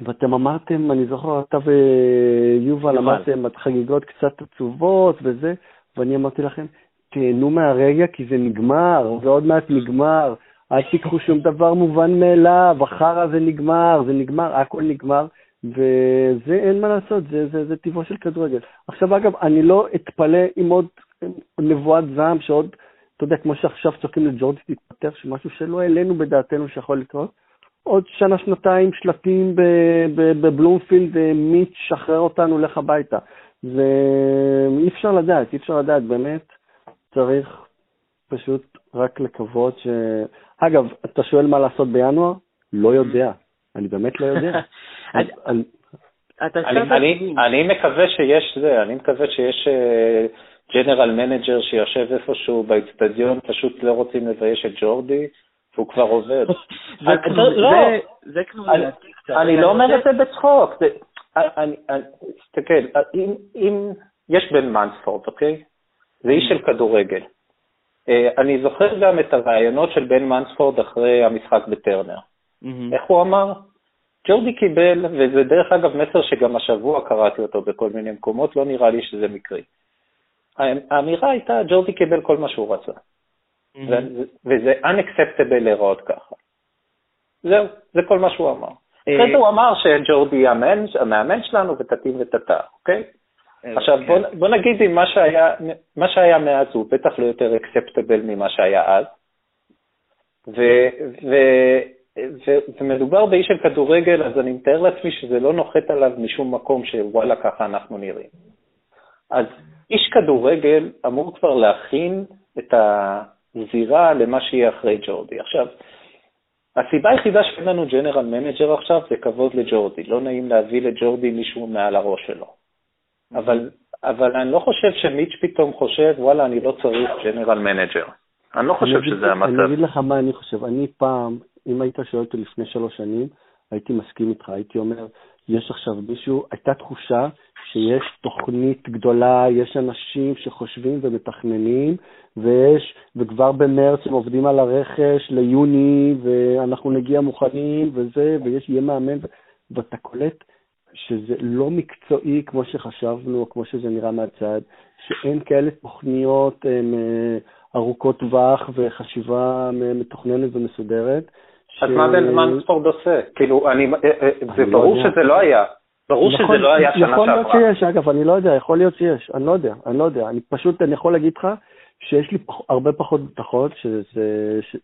ואתם אמרתם, אני זוכר, אתה ויובל יובל. אמרתם, את חגיגות קצת עצובות וזה, ואני אמרתי לכם, תהנו מהרגע כי זה נגמר, זה עוד מעט נגמר, אל תיקחו שום דבר מובן מאליו, החרא זה נגמר, זה נגמר, הכל נגמר, וזה אין מה לעשות, זה, זה, זה טבעו של כדורגל. עכשיו, אגב, אני לא אתפלא עם עוד נבואת זעם שעוד, אתה יודע, כמו שעכשיו צועקים לג'ורדי תתפטר, שמשהו שלא העלינו בדעתנו שיכול לקרות, עוד שנה, שנתיים, שלטים ב- ב- בבלומפילד, אה, מיץ', שחרר אותנו, לך הביתה. ואי אפשר לדעת, אי אפשר לדעת, באמת, צריך פשוט רק לקוות ש... אגב, אתה שואל מה לעשות בינואר? לא יודע. אני באמת לא יודע. אני- מקווה שיש זה, אני מקווה שיש general manager שיושב איפשהו באצטדיון, פשוט לא רוצים לבייש את ג'ורדי, והוא כבר עובד. זה אני- כמו- לא, קצת. אני לא אומר את זה בצחוק. תסתכל, אם, יש בן מנספורד, אוקיי? זה איש של כדורגל. אה, אני זוכר גם את הרעיונות של בן מנספורד אחרי המשחק בטרנר. איך הוא אמר? ג'ורדי קיבל, וזה דרך אגב מסר שגם השבוע קראתי אותו בכל מיני מקומות, לא נראה לי שזה מקרי. האמירה הייתה, ג'ורדי קיבל כל מה שהוא רצה. ו- וזה unacceptable להיראות ככה. זהו, זה כל מה שהוא אמר. אה, אחרי זה הוא אמר שג'ורדי המאמן, המאמן שלנו ותתים ותתה, אוקיי? אה, עכשיו כן. בוא, בוא נגיד אם מה שהיה, מה שהיה מאז הוא בטח לא יותר acceptable ממה שהיה אז, ו, ו, ו, ומדובר באיש של כדורגל, אז אני מתאר לעצמי שזה לא נוחת עליו משום מקום שוואלה ככה אנחנו נראים. אז איש כדורגל אמור כבר להכין את הזירה למה שיהיה אחרי ג'ורדי. עכשיו, הסיבה היחידה שאין לנו general manager עכשיו זה כבוד לג'ורדי. לא נעים להביא לג'ורדי מישהו מעל הראש שלו. אבל, אבל אני לא חושב שמיץ' פתאום חושב, וואלה, אני לא צריך general manager. אני לא חושב אני אגיד- שזה אני המצב. אגיד לך מה אני חושב. אני פעם, אם היית שואל אותי לפני שלוש שנים, הייתי מסכים איתך. הייתי אומר, יש עכשיו מישהו, הייתה תחושה שיש תוכנית גדולה, יש אנשים שחושבים ומתכננים, ויש, וכבר במרץ הם עובדים על הרכש ליוני, ואנחנו נגיע מוכנים, וזה, ויש, יהיה מאמן, ואתה קולט שזה לא מקצועי כמו שחשבנו, כמו שזה נראה מהצד, שאין כאלה תוכניות הם, אה, ארוכות טווח וחשיבה מתוכננת ומסודרת. אז מה בן מנספורד עושה? כאילו, אני, אה, אה, זה אני לא ברור. שזה לא היה. ברור נכון, שזה לא היה שנה יכול להיות שעברה. שיש, אגב, אני לא יודע, יכול להיות שיש, אני לא יודע, אני לא יודע. אני פשוט, אני יכול להגיד לך שיש לי הרבה פחות ביטחון,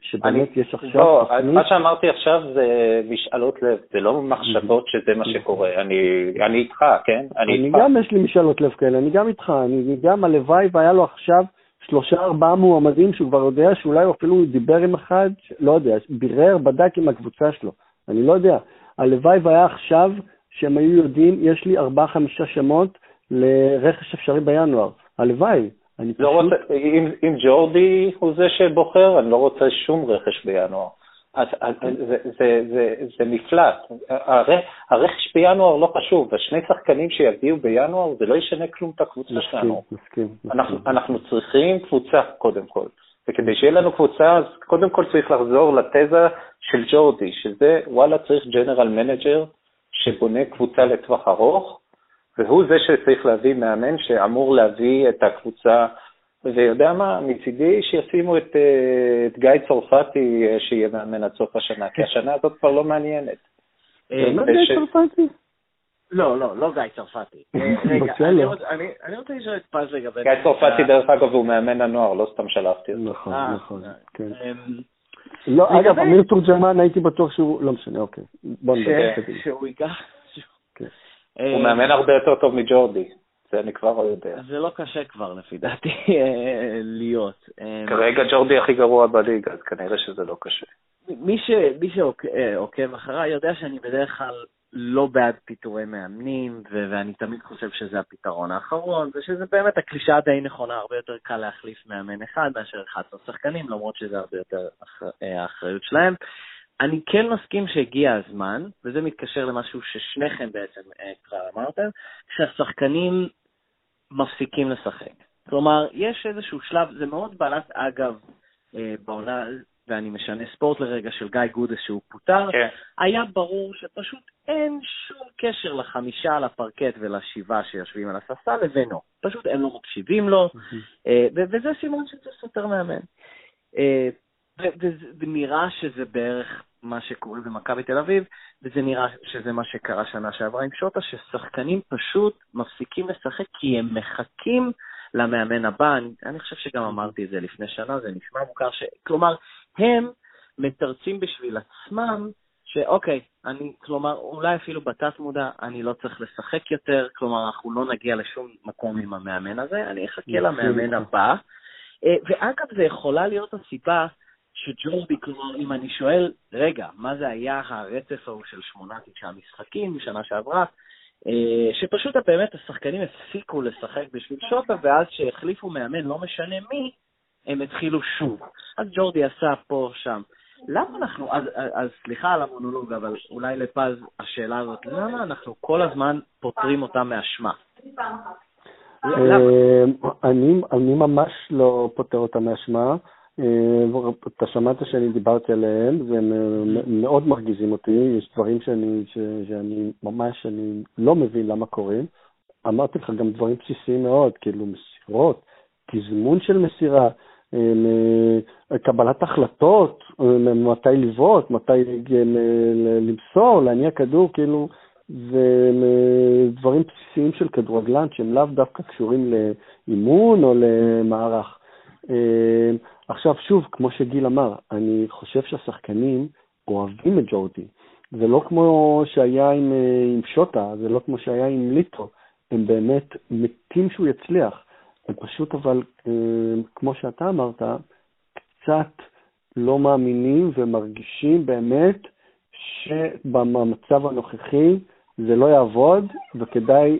שבאמת אני- יש עכשיו לא. מה שאמרתי עכשיו זה משאלות לב, זה לא מחשבות שזה מה שקורה. אני אני איתך, כן? אני אני איתך. גם, יש לי משאלות לב כאלה, אני גם איתך, אני גם, הלוואי והיה לו עכשיו שלושה ארבעה מועמדים שהוא כבר יודע שאולי הוא אפילו דיבר עם אחד, לא יודע, בירר, בדק עם הקבוצה שלו, אני לא יודע. הלוואי והיה עכשיו שהם היו יודעים, יש לי ארבעה חמישה שמות לרכש אפשרי בינואר. הלוואי. אני פשוט... לא רוצה, אם, אם ג'ורדי הוא זה שבוחר, אני לא רוצה שום רכש בינואר. אז, אז זה, זה, זה, זה מפלט. הר, הרכש בינואר לא חשוב, השני שחקנים שיביאו בינואר, זה לא ישנה כלום את הקבוצה שלנו. מסכים. אנחנו, מסכים. אנחנו צריכים קבוצה קודם כל. וכדי שיהיה לנו קבוצה, אז קודם כל צריך לחזור לתזה של ג'ורדי, שזה וואלה צריך general manager שבונה קבוצה לטווח ארוך, והוא זה שצריך להביא מאמן שאמור להביא את הקבוצה, ויודע מה, מצידי שישימו את, אה, את גיא צרפתי אה, שיהיה מאמן עד סוף השנה, כי השנה הזאת כבר לא מעניינת. אה, מה זה זה ש- צרפתי? לא, לא, לא גיא צרפתי. אה, רגע, אני לא. רוצה- לשאול את פז לגבי... גיא צרפתי, דרך אגב, הוא מאמן הנוער, לא סתם שלחתי אותו. נכון, אה, נכון, אה, כן. אמ, לא, אגב, אמיר תורג'מן, הייתי בטוח שהוא, לא משנה, אוקיי. בוא נדבר. שהוא ייקח... כן. אה, הוא מאמן הרבה יותר טוב מג'ורדי, זה אני כבר יודע. זה לא קשה כבר, לפי דעתי, אה, להיות. אמ, כרגע ג'ורדי הכי גרוע בליגה, אז כנראה שזה לא קשה. מי ש- מי שעוקב אחריי יודע שאני בדרך כלל לא בעד פיטורי מאמנים, ו- ואני תמיד חושב שזה הפתרון האחרון, ושזה באמת הקלישאה די נכונה, הרבה יותר קל להחליף מאמן אחד מאשר 11 שחקנים, למרות שזה הרבה יותר אח- אה, האחריות שלהם. אני כן מסכים שהגיע הזמן, וזה מתקשר למשהו ששניכם בעצם אה, כבר אמרתם, שהשחקנים מפסיקים לשחק. כלומר, יש איזשהו שלב, זה מאוד בלט אגב בעונה, ואני משנה ספורט לרגע, של גיא גודס שהוא פוטר, כן. היה ברור שפשוט אין שום קשר לחמישה על הפרקט ולשבעה שיושבים על הספסל לבינו. פשוט הם לא מקשיבים לו, וזה סימן שזה סותר מאמן. ונראה שזה בערך מה שקורה במכבי תל אביב, וזה נראה שזה מה שקרה שנה שעברה עם שוטה, ששחקנים פשוט מפסיקים לשחק כי הם מחכים למאמן הבא. אני, אני חושב שגם אמרתי את זה לפני שנה, זה נשמע מוכר, ש... כלומר, הם מתרצים בשביל עצמם שאוקיי, אני, כלומר, אולי אפילו בתת מודע, אני לא צריך לשחק יותר, כלומר, אנחנו לא נגיע לשום מקום עם המאמן הזה, אני אחכה למאמן הבא. אה, ואגב, זה יכולה להיות הסיבה שג'ורדי, כלומר, אם אני שואל, רגע, מה זה היה הרצף ההוא של שמונה, תשעה משחקים בשנה שעברה, אה, שפשוט באמת השחקנים הפסיקו לשחק בשביל שוטה, ואז שהחליפו מאמן, לא משנה מי, הם התחילו שוב. אז ג'ורדי עשה פה, שם. למה אנחנו, אז, אז סליחה על המונולוג, אבל אולי לפז השאלה הזאת, למה אנחנו כל הזמן פותרים אותה מאשמה? אה, אני ממש לא פותר אותה מאשמה. אה, אתה שמעת שאני דיברתי עליהם, והם מאוד מרגיזים אותי, יש דברים שאני, שאני ממש, אני לא מבין למה קורים. אמרתי לך גם דברים בסיסיים מאוד, כאילו מסירות, תזמון של מסירה, אה, קבלת החלטות, אה, מתי לבעוט, מתי למסור, להניע כדור, כאילו, זה דברים בסיסיים של כדורגלן שהם לאו דווקא קשורים לאימון או למערך. עכשיו, שוב, כמו שגיל אמר, אני חושב שהשחקנים אוהבים את ג'ורדי. זה לא כמו שהיה עם, אה, עם שוטה, זה לא כמו שהיה עם ליטו. הם באמת מתים שהוא יצליח. הם פשוט אבל, אה, כמו שאתה אמרת, קצת לא מאמינים ומרגישים באמת שבמצב הנוכחי זה לא יעבוד, וכדאי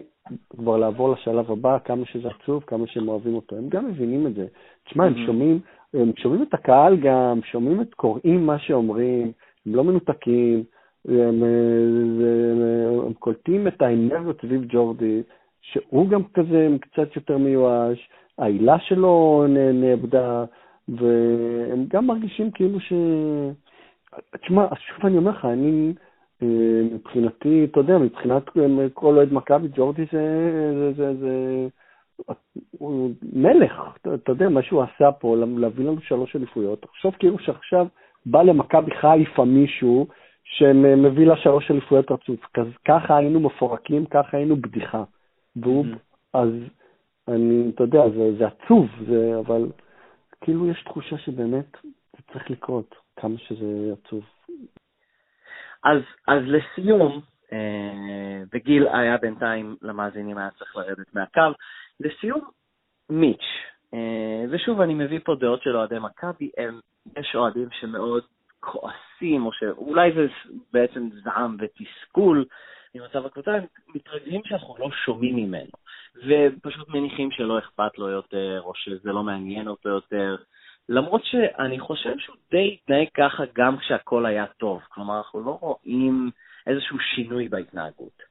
כבר לעבור לשלב הבא, כמה שזה עצוב, כמה שהם אוהבים אותו. הם גם מבינים את זה. תשמע, הם mm-hmm. שומעים, הם שומעים את הקהל גם, שומעים את, קוראים מה שאומרים, הם לא מנותקים, הם, הם, הם, הם קולטים את האנרגיות סביב ג'ורדי, שהוא גם כזה קצת יותר מיואש, העילה שלו נאבדה, והם גם מרגישים כאילו ש... תשמע, שוב אני אומר לך, אני, אה, מבחינתי, אתה יודע, מבחינת כל אוהד מכבי, ג'ורדי זה, זה, זה, זה, הוא מלך, אתה, יודע, מה שהוא עשה פה, להביא לנו שלוש אליפויות. תחשוב כאילו שעכשיו בא למכבי חיפה מישהו שמביא לה שלוש אליפויות רצוף. ככה היינו מפורקים, ככה היינו בדיחה. והוא. אז אני, אתה יודע, זה, זה עצוב, זה, אבל כאילו יש תחושה שבאמת זה צריך לקרות, כמה שזה עצוב. אז, אז לסיום, אה, וגיל היה בינתיים למאזינים היה צריך לרדת מהקו, לסיום, מיץ', אה, ושוב, אני מביא פה דעות של אוהדי מכבי, יש אוהדים שמאוד כועסים, או שאולי זה בעצם זעם ותסכול ממצב הקבוצה, הם מתרגלים שאנחנו לא שומעים ממנו, ופשוט מניחים שלא אכפת לו יותר, או שזה לא מעניין אותו יותר, למרות שאני חושב שהוא די התנהג ככה גם כשהכול היה טוב. כלומר, אנחנו לא רואים איזשהו שינוי בהתנהגות.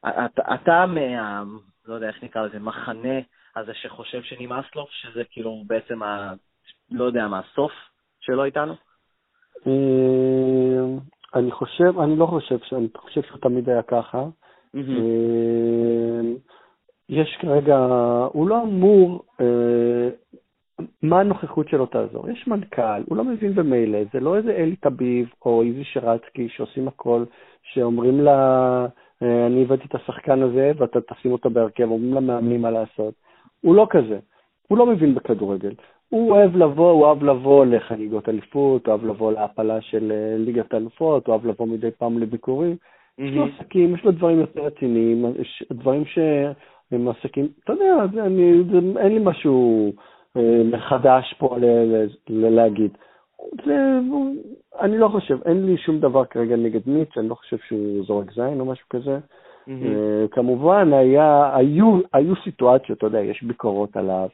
אתה, אתה מה... לא יודע איך נקרא לזה, מחנה הזה שחושב שנמאס לו, שזה כאילו בעצם ה... לא יודע מה, הסוף שלו איתנו? אה, אני חושב, אני לא חושב, אני חושב שהוא תמיד היה ככה. אה, יש כרגע, הוא לא אמור, אה, מה הנוכחות שלו תעזור? יש מנכ"ל, הוא לא מבין במילא, זה לא איזה אלי טביב או איזי שרצקי שעושים הכל, שאומרים לה, אני הבאתי את השחקן הזה ואתה תשים אותו בהרכב, אומרים למאמנים מה לעשות. הוא לא כזה, הוא לא מבין בכדורגל. הוא אוהב לבוא, הוא אוהב לבוא לחגיגות אליפות, הוא אוהב לבוא להעפלה של אה, ליגת האלופות, הוא אוהב לבוא מדי פעם לביקורים. יש לו עסקים, יש לו דברים יותר רציניים, דברים שהם עסקים, אתה יודע, אני, אין לי משהו אה, מחדש פה להגיד. זה, אני לא חושב, אין לי שום דבר כרגע נגד מיץ', אני לא חושב שהוא זורק זין או משהו כזה. Mm-hmm. כמובן, היה, היו, היו סיטואציות, אתה יודע, יש ביקורות עליו,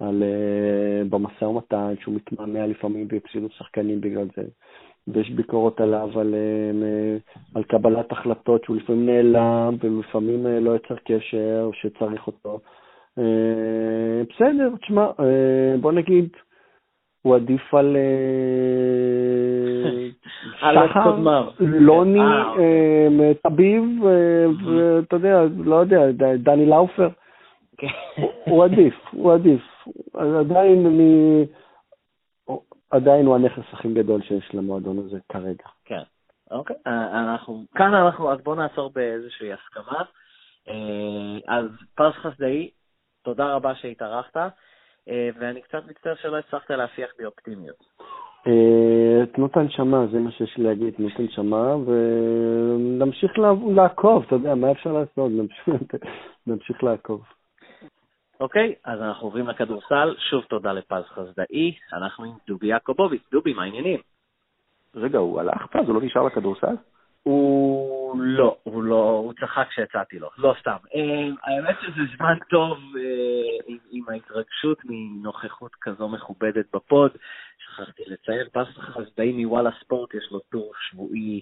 על, uh, במשא ומתן, שהוא מתמהמה לפעמים והפסידו שחקנים בגלל זה, ויש ביקורות עליו על, uh, על קבלת החלטות, שהוא לפעמים נעלם ולפעמים uh, לא יצר קשר, שצריך אותו. אה, בסדר, תשמע, אה, בוא נגיד, הוא עדיף על אה, שחר. לוני, אה, אוקיי. אה, טביב, אה, ואתה יודע, לא יודע, דני לאופר. כן. הוא- עדיף, הוא עדיף. עדיין אני... עדיין הוא הנכס הכי גדול שיש למועדון הזה כרגע. כן, אוקיי. אה, אנחנו, כאן אנחנו, אז בואו נעצור באיזושהי הסכמה. אה, אז פרס חסדאי, תודה רבה שהתארחת, אה, ואני קצת מצטער שלא הצלחת להפיח בי אופטימיות. אה, תנו את הנשמה, זה מה שיש לי להגיד, תנו את הנשמה, ונמשיך לעקוב, אתה יודע, מה אפשר לעשות? נמשיך לעקוב. אוקיי, אז אנחנו עוברים לכדורסל. שוב תודה לפז חסדאי, אנחנו עם דובי יעקובוביץ'. דובי, מה העניינים? רגע, הוא הלך פז? הוא לא נשאר לכדורסל? הוא לא, הוא לא, הוא צחק כשהצעתי לו, לא סתם. אה, האמת שזה זמן טוב אה, עם, ההתרגשות מנוכחות כזו מכובדת בפוד. שכחתי לציין, פס חסדאי מוואלה ספורט, יש לו טור שבועי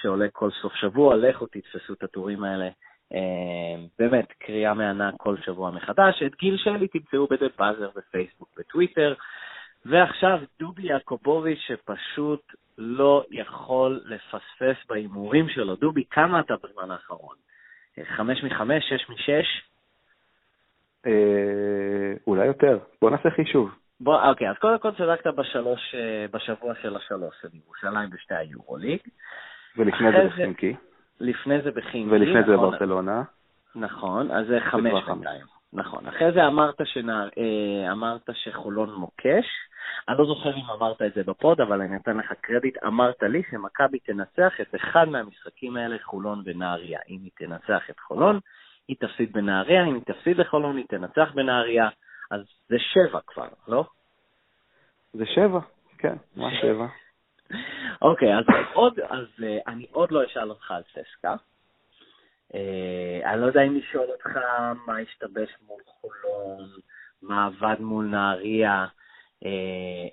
שעולה כל סוף שבוע, לכו תתפסו את הטורים האלה. אה, באמת, קריאה מהנה כל שבוע מחדש. את גיל שלי תמצאו בדה באזר בפייסבוק, בטוויטר. ועכשיו דובי יעקובוביץ' שפשוט לא יכול לפספס בהימורים שלו. דובי, כמה אתה בזמן האחרון? חמש מחמש, שש משש? אה, אולי יותר. בוא נעשה חישוב. בוא, אוקיי, אז קודם כל צדקת בשלוש, אה, בשבוע של השלוש של ירושלים בשתי היורוליג. ולפני זה בחינקי. לפני זה בחינקי. ולפני זה נכון? בברצלונה. נכון, אז זה חמש. בינתיים. נכון. אחרי זה אמרת, שנע... אה, אמרת שחולון מוקש. אני לא זוכר אם אמרת את זה בפוד, אבל אני אתן לך קרדיט. אמרת לי שמכבי תנצח את אחד מהמשחקים האלה, חולון ונהריה. אם היא תנצח את חולון, היא תפסיד בנהריה, אם היא תפסיד לחולון, היא תנצח בנהריה. אז זה שבע כבר, לא? זה שבע, כן, מה שבע? אוקיי, אז עוד, אז אה, אני עוד לא אשאל אותך על ססקה. אה, אני לא יודע אם לשאול אותך מה השתבש מול חולון, מה עבד מול נהריה, אה,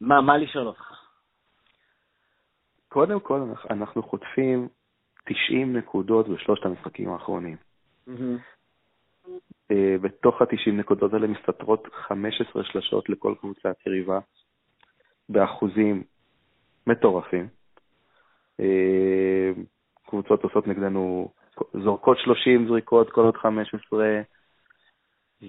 מה, מה לשאול אותך? קודם כל, אנחנו- חוטפים 90 נקודות בשלושת המשחקים האחרונים. אה, בתוך ה-90 נקודות האלה מסתתרות 15 שלשות לכל קבוצת יריבה, באחוזים מטורפים. קבוצות עושות נגדנו, זורקות 30 זריקות, כל עוד 15,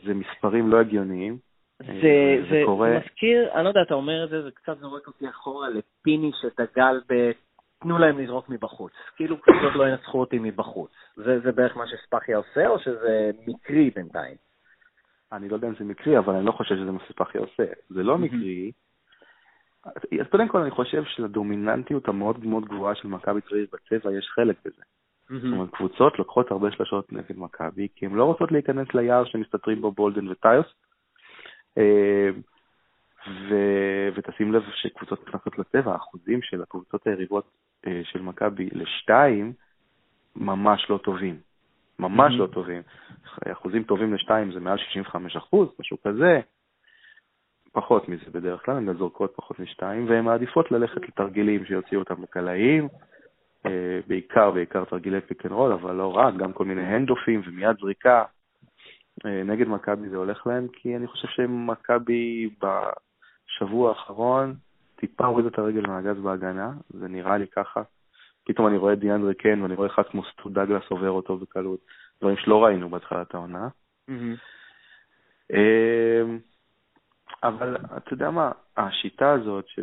זה מספרים לא הגיוניים. זה, אה, זה, זה קורה. זה מזכיר, אני לא יודע, אתה אומר את זה, זה קצת זורק אותי אחורה לפיני שדגל ב... תנו להם לזרוק מבחוץ. כאילו קבוצות לא ינצחו אותי מבחוץ. זה, זה בערך מה שספחיה עושה, או שזה מקרי בינתיים? אני לא יודע אם זה מקרי, אבל אני לא חושב שזה מה שספחיה עושה. זה לא מקרי. אז קודם כל אני חושב שלדומיננטיות המאוד מאוד גבוהה של מכבי תל אביב בצבע יש חלק בזה. זאת אומרת, קבוצות לוקחות הרבה שלשות נגד מכבי, כי הן לא רוצות להיכנס ליער שמסתתרים בו בולדן וטיוס. אה, ו- ותשים לב שקבוצות נכנסות לצבע, האחוזים של הקבוצות היריבות אה, של מכבי לשתיים ממש לא טובים. ממש. לא טובים. אחוזים טובים לשתיים זה מעל 65 אחוז, משהו כזה. פחות מזה בדרך כלל, הן זורקות פחות משתיים, והן מעדיפות ללכת לתרגילים שיוציאו אותם לקלעים, בעיקר, בעיקר תרגילי pick and roll, אבל לא רק, גם כל מיני handoffים ומיד זריקה. אה, נגד מכבי זה הולך להם, כי אני חושב שמכבי בשבוע האחרון טיפה הורידה את הרגל מהגז בהגנה, זה נראה לי ככה. פתאום אני רואה דיאנדרי קן ואני רואה אחד כמו סטו דגלס עובר אותו בקלות, דברים שלא ראינו בהתחלת העונה. אמ, אבל אתה יודע מה, השיטה הזאת, ש,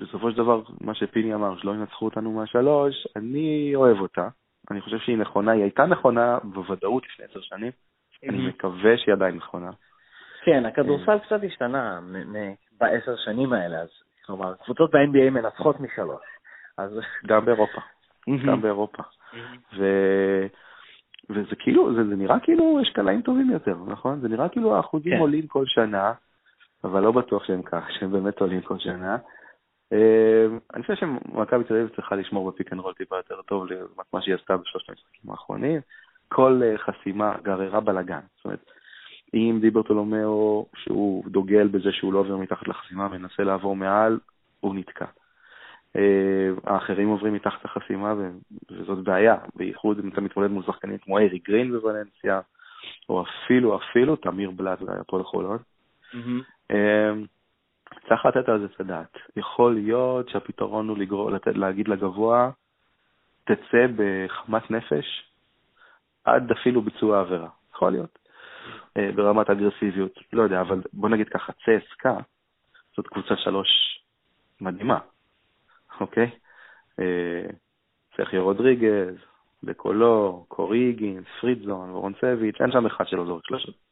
שבסופו של דבר, מה שפיני אמר, שלא ינצחו אותנו מהשלוש, אני אוהב אותה. אני חושב שהיא נכונה, היא הייתה נכונה בוודאות לפני עשר שנים, אני מקווה שהיא עדיין נכונה. כן, הכדורסל קצת השתנה בעשר שנים האלה, אז כלומר, קבוצות ב-NBA מנצחות משלוש. אז... גם באירופה, גם באירופה. ו... וזה כאילו, זה, זה נראה כאילו יש קלעים טובים יותר, נכון? זה נראה כאילו האחוזים כן. עולים כל שנה, אבל לא בטוח שהם כך, שהם באמת עולים כל שנה. אה, אני חושב שמכבי תל אביב צריכה לשמור ב pick and roll טיפה יותר טוב לעומת מה שהיא עשתה בשלושת המשחקים האחרונים. כל אה, חסימה גררה בלאגן. זאת אומרת, אם דיברטולומיאו, שהוא דוגל בזה שהוא לא עובר מתחת לחסימה ומנסה לעבור מעל, הוא נתקע. אה, האחרים עוברים מתחת לחסימה, וזאת בעיה, בייחוד אם אתה מתמודד מול שחקנים כמו ארי גרין בוולנסיה, או אפילו, אפילו תמיר בלאט והפועל חולון. מהמם. צריך לתת על זה את הדעת. יכול להיות שהפתרון הוא לגרור, לתת, להגיד לגבוה, תצא בחמת נפש עד אפילו ביצוע העבירה. יכול להיות. אה, ברמת אגרסיביות, לא יודע, אבל בוא נגיד ככה, צסקה זאת קבוצה שלוש מדהימה, אוקיי? אה, סרחיו רודריגז, בקולו, קוריגין, פרידזון, וורנסביץ', אין שם אחד שלא זורק שלושות.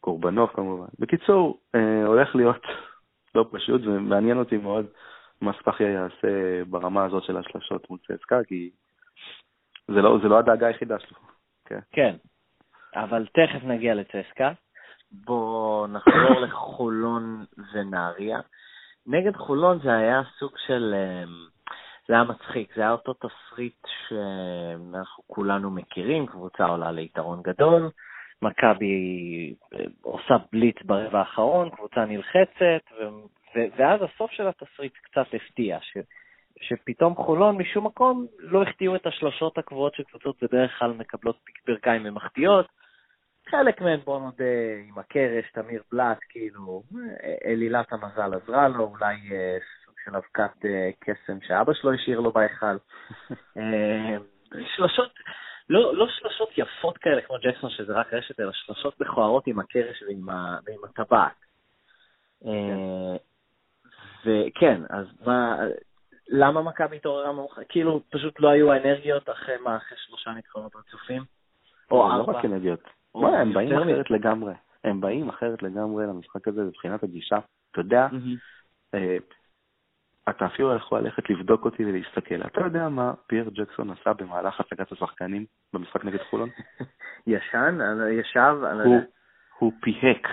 קורבנוב כמובן. בקיצור, אה, הולך להיות לא פשוט, ומעניין אותי מאוד מה ספחיה יעשה ברמה הזאת של השלשות מול צסקה, כי זה לא, זה לא הדאגה היחידה שלו. כן. כן, אבל תכף נגיע לצסקה. בואו נחזור לחולון ונהריה. נגד חולון זה היה סוג של... אמ, זה היה מצחיק, זה היה אותו תסריט שאנחנו כולנו מכירים, קבוצה עולה ליתרון גדול, מכבי אה, עושה בליץ ברבע האחרון, קבוצה נלחצת, ו- ו- ואז הסוף של התסריט קצת הפתיע, ש- שפתאום חולון משום מקום לא החטיאו את השלושות הקבועות של קבוצות בדרך כלל מקבלות ברכיים ממחטיאות. חלק מהן, בוא נודה, עם הקרש, תמיר בלאט, כאילו, אה, אלילת המזל עזרה לו, אולי אה, סוג של אבקת קסם שאבא שלו השאיר לו בהיכל. שלושות, לא, לא שלושות יפות כאלה כמו ג'קסון שזה רק רשת, אלא שלושות מכוערות עם הקרש ועם, ה, ועם הטבעת. אה, וכן, אז מה, למה מכבי התעוררה מאוחר? כאילו, פשוט לא היו האנרגיות אחרי מה, אחרי שלושה ניצחונות רצופים? או לא ארבע? רק אנרגיות. מה, הם באים. אחרת לגמרי. הם באים אחרת לגמרי למשחק הזה מבחינת הגישה. אתה יודע, אתה אפילו יכול ללכת לבדוק אותי ולהסתכל. אתה יודע מה פייר ג'קסון עשה במהלך הצגת השחקנים במשחק נגד חולון? ישן? ישב? הוא-. הוא פיהק.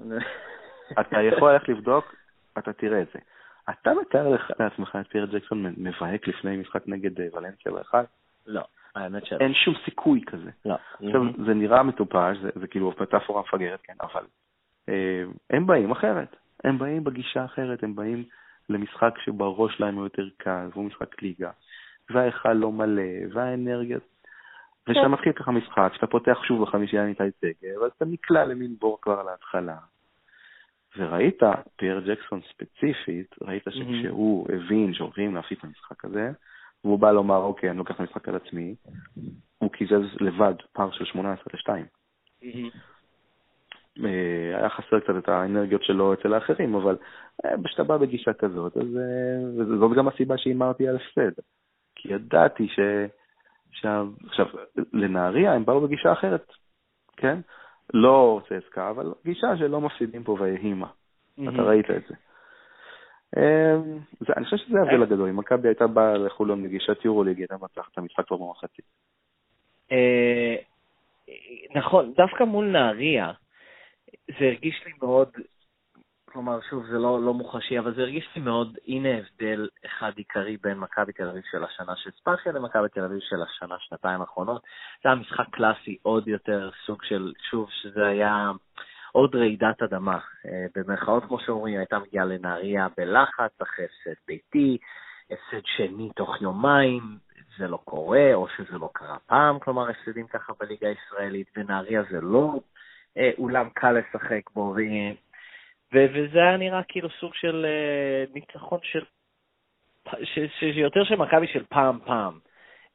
אתה יכול ללכת לבדוק, אתה תראה את זה. אתה מתאר לך- לעצמך את פייר ג'קסון מבהק לפני משחק נגד אה, ולנסיה באחד? לא, האמת שלא. אין שום סיכוי כזה. לא. עכשיו, זה נראה מטופש, זה, זה כאילו מטאפורה מפגרת, כן, אבל אה, הם באים אחרת. הם באים בגישה אחרת, הם באים למשחק שבראש שלהם הוא יותר קל, והוא משחק ליגה, וההיכל לא מלא, והאנרגיה... ושם מתחיל ככה משחק, שאתה פותח שוב בחמישייה עם איתי סגר, ואז אתה נקלע למין בור כבר להתחלה. וראית, פייר ג'קסון ספציפית, ראית שכשהוא הבין שהולכים להפסיד את המשחק הזה, והוא בא לומר, אוקיי, אני לוקח את המשחק על עצמי, הוא קיזז לבד פער של 18 ל-2. אה, היה חסר קצת את האנרגיות שלו אצל האחרים, אבל אה, כשאתה בא בגישה כזאת, אז אה, וזאת גם הסיבה שהימרתי על הפסד. כי ידעתי ש... עכשיו, עכשיו, לנהריה הם באו בגישה אחרת, כן? לא צסקה, אבל גישה שלא מפסידים פה ויהי מה. אתה ראית את זה. זה- אני חושב שזה ההבדל הגדול. אם מכבי הייתה באה לחולון בגישת יורוליג, הייתה מצליחת את המשחק כבר במחצית. נכון, דווקא מול נהריה, זה הרגיש לי מאוד, כלומר, שוב, זה לא, לא מוחשי, אבל זה הרגיש לי מאוד, הנה הבדל אחד עיקרי בין מכבי תל אביב של השנה של ספאחיה למכבי תל אביב של השנה, שנתיים האחרונות. זה היה משחק קלאסי, עוד יותר סוג של, שוב, שזה היה עוד רעידת אדמה. אה, במרכאות, כמו שאומרים, הייתה מגיעה לנהריה בלחץ, אחרי הפסד ביתי, הפסד שני תוך יומיים, זה לא קורה, או שזה לא קרה פעם, כלומר, הפסדים ככה בליגה הישראלית, ונהריה זה לא אולם קל לשחק בו, ו... ו- וזה היה נראה כאילו סוג של אה, ניצחון של, ש- ש- שיותר של מכבי של פעם פעם,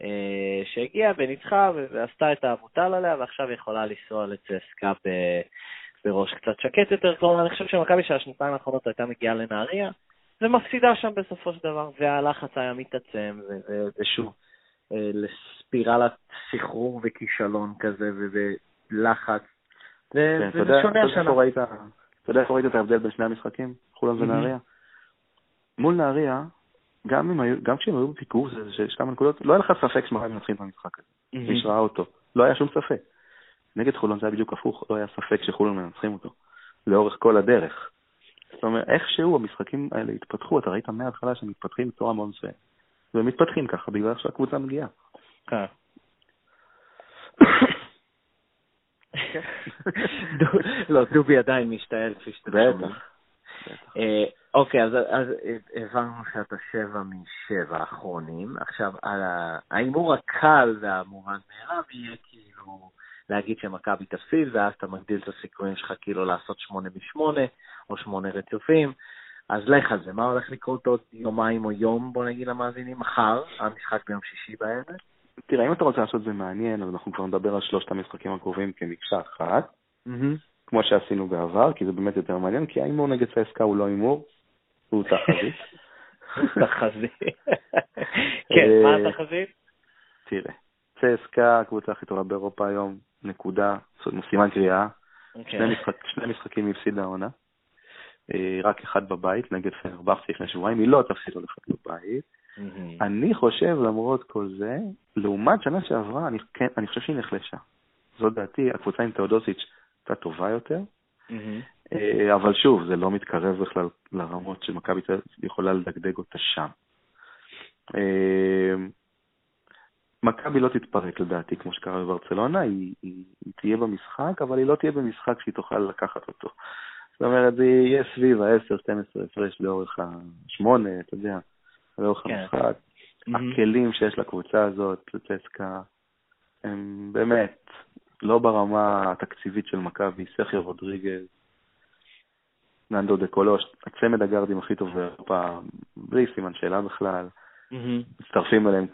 אה, שהגיעה וניצחה ו- ועשתה את המוטל עליה, ועכשיו יכולה לנסוע לצסקה ב- בראש קצת שקט יותר, כלומר, אני חושב שמכבי של השנתיים האחרונות הייתה מגיעה לנהריה, ומפסידה שם בסופו של דבר, והלחץ היה מתעצם, ו- ו- ושוב, אה, לספירלת סחרור וכישלון כזה, ולחץ. כן, יודע שונה יודע השנה. אתה יודע איפה ראית את ההבדל בין שני המשחקים, חולון מהמם. ונהריה? מול נהריה, גם כשהם היו בפיגור זה- של שתי נקודות, לא היה לך ספק שמכבי מנצחים את המשחק הזה. מי שראה אותו. לא היה שום ספק. נגד חולון זה היה בדיוק הפוך, לא היה ספק שחולון מנצחים אותו. לאורך כל הדרך. זאת אומרת, איכשהו המשחקים האלה התפתחו, אתה ראית מההתחלה שהם מתפתחים בצורה מאוד מסוימת. והם מתפתחים ככה בגלל שהקבוצה מגיעה. לא, דובי עדיין משתעל כפי. בטח. בטח. אה, אוקיי, אז, הבנו שאתה שבע משבע האחרונים. עכשיו, ההימור הקל והמובן מאליו יהיה כאילו להגיד שמכבי תפסיד, ואז אתה מגדיל את הסיכויים שלך כאילו לעשות שמונה משמונה, או שמונה רצופים. אז לך על זה, מה הולך לקרות עוד יומיים או יום, בוא נגיד למאזינים, מחר, המשחק ביום שישי בערב? תראה, אם אתה רוצה לעשות את זה מעניין, אז אנחנו כבר נדבר על שלושת המשחקים הקרובים כמקשה אחת, כמו שעשינו בעבר, כי זה באמת יותר מעניין, כי ההימור נגד צסקה הוא לא הימור, הוא תחזית. תחזית. כן, מה התחזית? תראה, צסקה, הקבוצה הכי טובה באירופה היום, נקודה, סימן קריאה. שני, משחק, שני משחקים הפסידה העונה. רק אחד בבית נגד פנרבכציה לפני שבועיים, היא לא תפסיד עוד אחד בבית. אני חושב, למרות כל זה, לעומת שנה שעברה, אני, כן, אני חושב שהיא נחלשה. זו דעתי, הקבוצה עם תאודוסיץ' הייתה טובה יותר, אבל שוב, זה לא מתקרב בכלל לרמות שמכבי תל יכולה לדגדג אותה שם. מכבי לא תתפרק לדעתי, כמו שקרה בברצלונה, היא, היא, היא תהיה במשחק, אבל היא לא תהיה במשחק שהיא תוכל לקחת אותו. זאת אומרת, זה יהיה סביב ה-10-12 הפרש לאורך השמונה, אתה יודע, לאורך כן. המשחק. Mm-hmm. הכלים שיש לקבוצה הזאת, לצסקה, הם באמת לא ברמה התקציבית של מכבי, סכר רודריגז, ננדו דה קולוש, הצמד הגארדים הכי טוב באירופה, בלי סימן שאלה בכלל. Mm-hmm. מצטרפים אליהם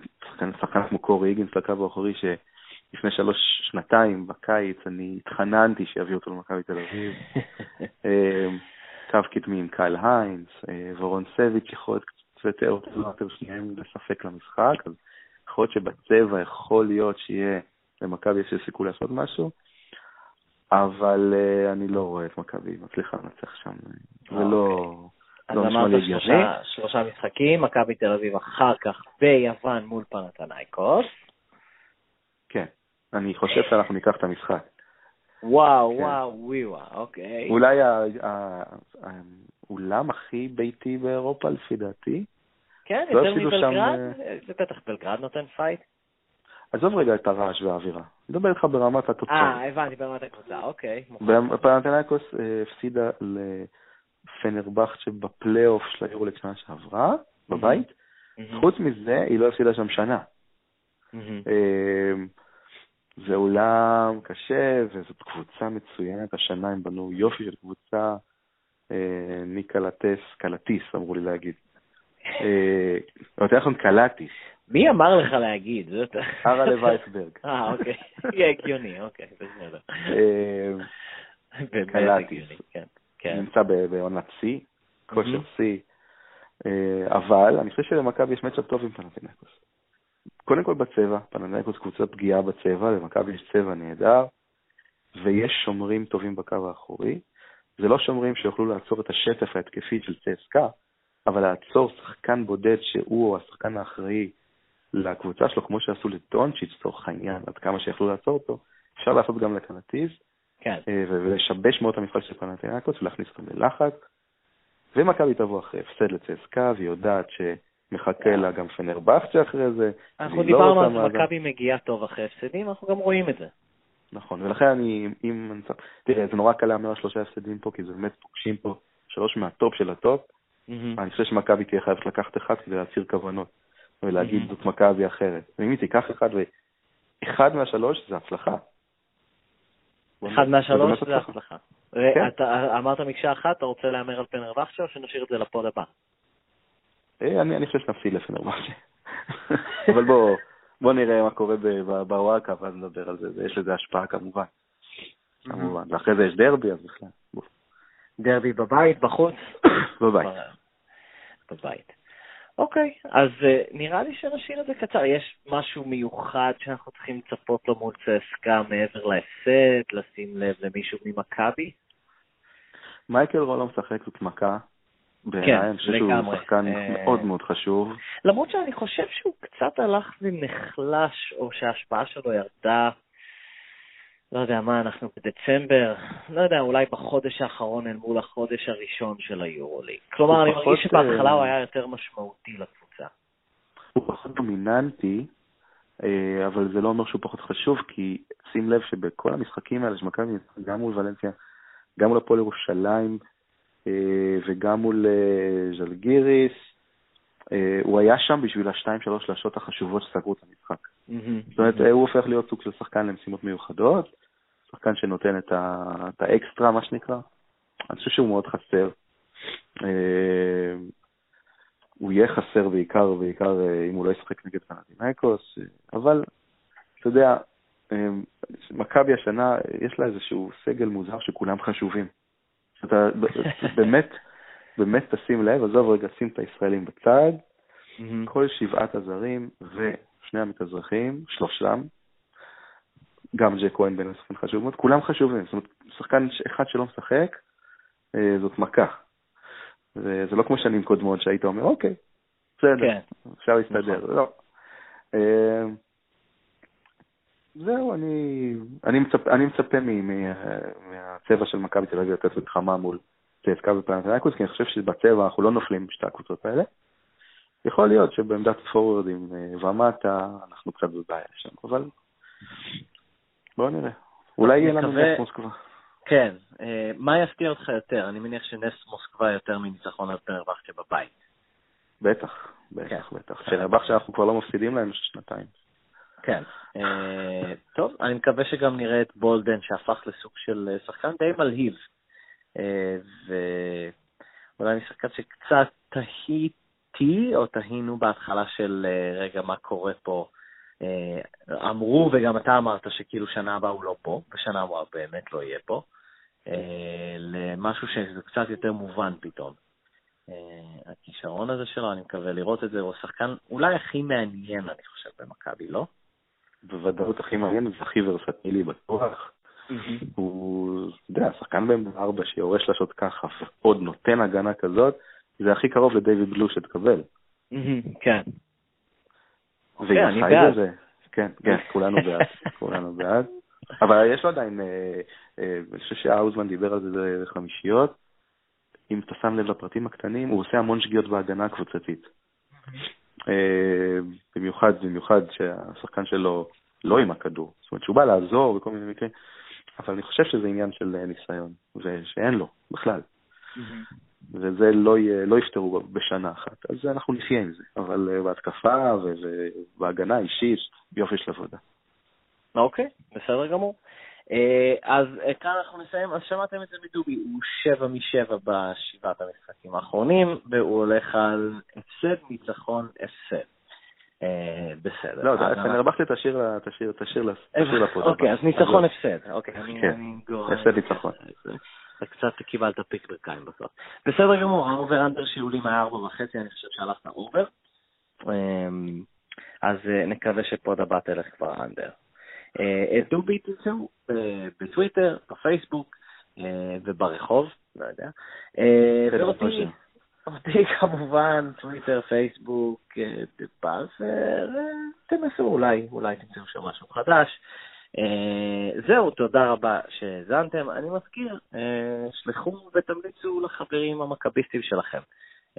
שחקן כמו קורי היגינס לקו האחורי, שלפני שלוש שנתיים בקיץ אני התחננתי שיביאו אותו למכבי תל אביב. אמ, קו קדמי עם קייל היינס, אה, ורון סביץ' יכול להיות קצת יותר יותר שניהם לספק למשחק, אז יכול להיות שבצבע יכול להיות שיהיה למכבי יש סיכוי לעשות משהו, אבל uh, אני לא רואה את מכבי מצליחה לנצח שם, זה לא... אז לא אמרת שלושה, שלושה משחקים, מכבי תל אביב אחר כך ביוון מול פנתנייקוס. כן, אני חושב שאנחנו ניקח את המשחק. וואו, כן. וואו, וואו, וואו, אוקיי. אולי האולם הכי ביתי באירופה, לפי דעתי. כן, לא יותר מבלגרד? אה, זה בטח בלגרד נותן פייט. עזוב רגע את הרעש והאווירה. אני מדבר איתך ברמת התוצאה. אה, הבנתי, ברמת הקבוצה, אוקיי. פנאתינייקוס אה, הפסידה לפנרבחצ'ה בפלייאוף של היורוליג שנה שעברה, בבית. חוץ מזה, היא לא הפסידה שם שנה. אמ, זה אולם קשה, וזאת קבוצה מצוינת. השנה הם בנו יופי של קבוצה. אה, ניקלטס, קלטיס, אמרו לי להגיד. אה, יותר נכון קלטיס. מי אמר לך להגיד? ארה לווייסברג. אה, אוקיי. יהיה הגיוני, אוקיי, בסדר. אה, קלטיס. כן, כן. נמצא בעונת שיא, כושר שיא. אבל אני חושב שלמכבי יש matchup טוב עם פנאתינייקוס. קודם כל בצבע, פנאתינייקוס קבוצה פגיעה בצבע, למכבי יש צבע נהדר, ויש שומרים טובים בקו האחורי. זה לא שומרים שיוכלו לעצור את השטף ההתקפי של צסקה, אבל לעצור שחקן בודד שהוא או השחקן האחראי לקבוצה שלו, כמו שעשו לטונצ'יץ', לצורך העניין, עד כמה שיכלו לעצור אותו, אפשר לעשות גם לקנטיז, כן. אה, ולשבש מאוד את המפעל של פנתינקוס ולהכניס אותם ללחץ. ומכבי תבוא אחרי הפסד לצסקה, והיא יודעת שמחכה לה גם פנרבכצ'ה אחרי זה. אנחנו לא דיברנו על שמכבי מגיעה טוב אחרי הפסדים, אנחנו גם רואים את זה. נכון, ולכן אני, אם אני צריך, תראה, זה נורא קל להמר על שלושה הפסדים פה, כי זה באמת פוגשים פה שלוש מהטופ של הטופ. Mm-hmm. אני חושב שמכבי תהיה חייבת לקחת אחד כדי להצהיר כוונות, ולהגיד mm-hmm. זאת מכבי אחרת. ואם היא תיקח אחד, ואחד מהשלוש זה הצלחה. אחד מהשלוש זה הצלחה. כן. אתה אמרת מקשה אחת, אתה רוצה להמר על פנרבכצ'ה או שנשאיר את זה לפוד הבא? אה, אני, אני חושב שנפסיד לפנרבכצ'ה. אבל בוא, בוא נראה מה קורה בוואקה, ואז נדבר על זה, יש לזה השפעה כמובן. כמובן. ואחרי זה יש דרבי, אז בכלל. דרבי בבית, בחוץ? בבית. בבית. אוקיי, אז uh, נראה לי שנשאיר את זה קצר. יש משהו מיוחד שאנחנו צריכים לצפות לו מול צסקה מעבר להפסד, לשים לב למישהו ממכבי? מייקל רולו משחק זאת מכה. בעיניי, כן, אני חושב שהוא שחקן אה... מאוד מאוד חשוב. למרות שאני חושב שהוא קצת הלך ונחלש, או שההשפעה שלו ירדה לא יודע מה, אנחנו בדצמבר, לא יודע, אולי בחודש האחרון אל מול החודש הראשון של היורוליג. כלומר, אני מרגיש שבהתחלה הוא היה יותר משמעותי לקבוצה. הוא פחות דומיננטי, אה, אבל זה לא אומר שהוא פחות חשוב, כי שים לב שבכל המשחקים האלה שמכבי, גם מול ולנסיה, גם מול הפועל ירושלים אה, וגם מול אה, ז'לגיריס, הוא היה שם בשביל השתיים שלוש שלשות החשובות שסגרו את המשחק. זאת אומרת, הוא הופך להיות סוג של שחקן למשימות מיוחדות, שחקן שנותן את, האקסטרה, מה שנקרא. אני חושב שהוא מאוד חסר. אה, הוא יהיה חסר בעיקר, בעיקר אה, אם הוא לא ישחק נגד פנטינאיקוס, אבל אתה יודע, מכבי השנה, יש לה איזשהו סגל מוזר שכולם חשובים. אתה באמת, באמת תשים לב, עזוב רגע, שים את הישראלים בצד, כל שבעת הזרים ושני המתאזרחים, שלושתם, גם ג'ק כהן בין השחקנים חשוב מאוד, כולם חשובים. זאת אומרת, שחקן אחד שלא משחק, אה, זאת מכה. וזה לא כמו שנים קודמות שהיית אומר, אוקיי, בסדר, כן. אפשר להסתדר. נכון. לא. זהו, אני, אני מצפה, אני מצפה מ, מ, מהצבע של מכבי תל אביב לתת מלחמה מול צסקה ופנתנאיקוס, כי אני חושב שבצבע אנחנו לא נופלים בשתי הקבוצות האלה. יכול להיות שבעמדת פורורדים אה, ומטה אנחנו קצת בבעיה שם, אבל בואו נראה. אולי יהיה לנו נס מוסקבה. כן, אה, מה יפתיע אותך יותר? אני מניח שנס מוסקבה יותר מניצחון על פנרבכצ'ה בבית. בטח, בטח, כן. בטח. פנרבכצ'ה אנחנו כבר לא מפסידים להם שנתיים. כן. אה, טוב, אני מקווה שגם נראה את בולדן שהפך לסוג של אה, שחקן די מלהיב. ואולי אני שחקן שקצת תהיתי, או תהינו בהתחלה של רגע מה קורה פה. אמרו, וגם אתה אמרת שכאילו שנה הבאה הוא לא פה, ושנה הבאה באמת לא יהיה פה. אה, למשהו שזה קצת יותר מובן פתאום. אה, הכישרון הזה שלו, אני מקווה לראות את זה, הוא השחקן אולי הכי מעניין, אני חושב, במכבי, לא? בוודאות הכי מעניין והכי ורסטילי בטוח. הוא, אתה יודע, שחקן בעמדה ארבע שיורש שלשות ככה, ועוד נותן הגנה כזאת, זה הכי קרוב לדיוויד בלו שתקבל. כן. ועם אוקיי, החי הזה, כן, כן, כולנו בעד, כולנו בעד. אבל יש לו עדיין, אה, אה, אני חושב שהאוזמן דיבר על זה חמישיות, אם אתה שם לב לפרטים הקטנים, הוא עושה המון שגיאות בהגנה הקבוצתית. אה, במיוחד, במיוחד שהשחקן שלו לא עם הכדור. זאת אומרת שהוא בא לעזור בכל מיני מקרים, אבל אני חושב שזה עניין של ניסיון, ושאין לו בכלל. וזה לא, לא יפתרו בשנה אחת, אז אנחנו נחיה עם זה. אבל בהתקפה ובהגנה אישית, יופי של עבודה. אוקיי, בסדר גמור. אה, אז אה, כאן אנחנו נסיים, אז שמעתם את זה מדובי, הוא שבע משבע בשבעת המשחקים האחרונים, והוא הולך על הפסד, ניצחון, הפסד. אה, בסדר. לא, אני הרווחתי את השיר, תשאיר, תשאיר לפוד. אוקיי, אז ניצחון, הפסד. אוקיי, כן, הפסד, ניצחון. קצת קיבלת פיק ברכיים בסוף. בסדר גמור, האובר אנדר שיעולים היה ארבע וחצי, אני חושב שהלכת אובר. אז נקווה שפוד הבא תלך כבר אנדר. אה, את דובי תמצאו בטוויטר, בפייסבוק אה, וברחוב, לא יודע. אה, ואותי, אותי כמובן, טוויטר, פייסבוק, באזר, תנסו אולי, אולי תמצאו שם משהו חדש. זהו, תודה רבה שהאזנתם. אני מזכיר, שלחו ותמליצו לחברים המכביסטים שלכם.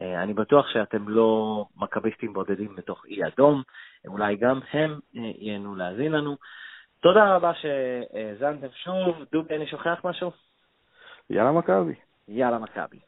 אני בטוח שאתם לא מכביסטים בודדים בתוך אי אדום, אולי גם הם ייהנו להאזין לנו. תודה רבה שהאזנתם שוב. דובי, אני שוכח משהו? יאללה מכבי. יאללה מכבי.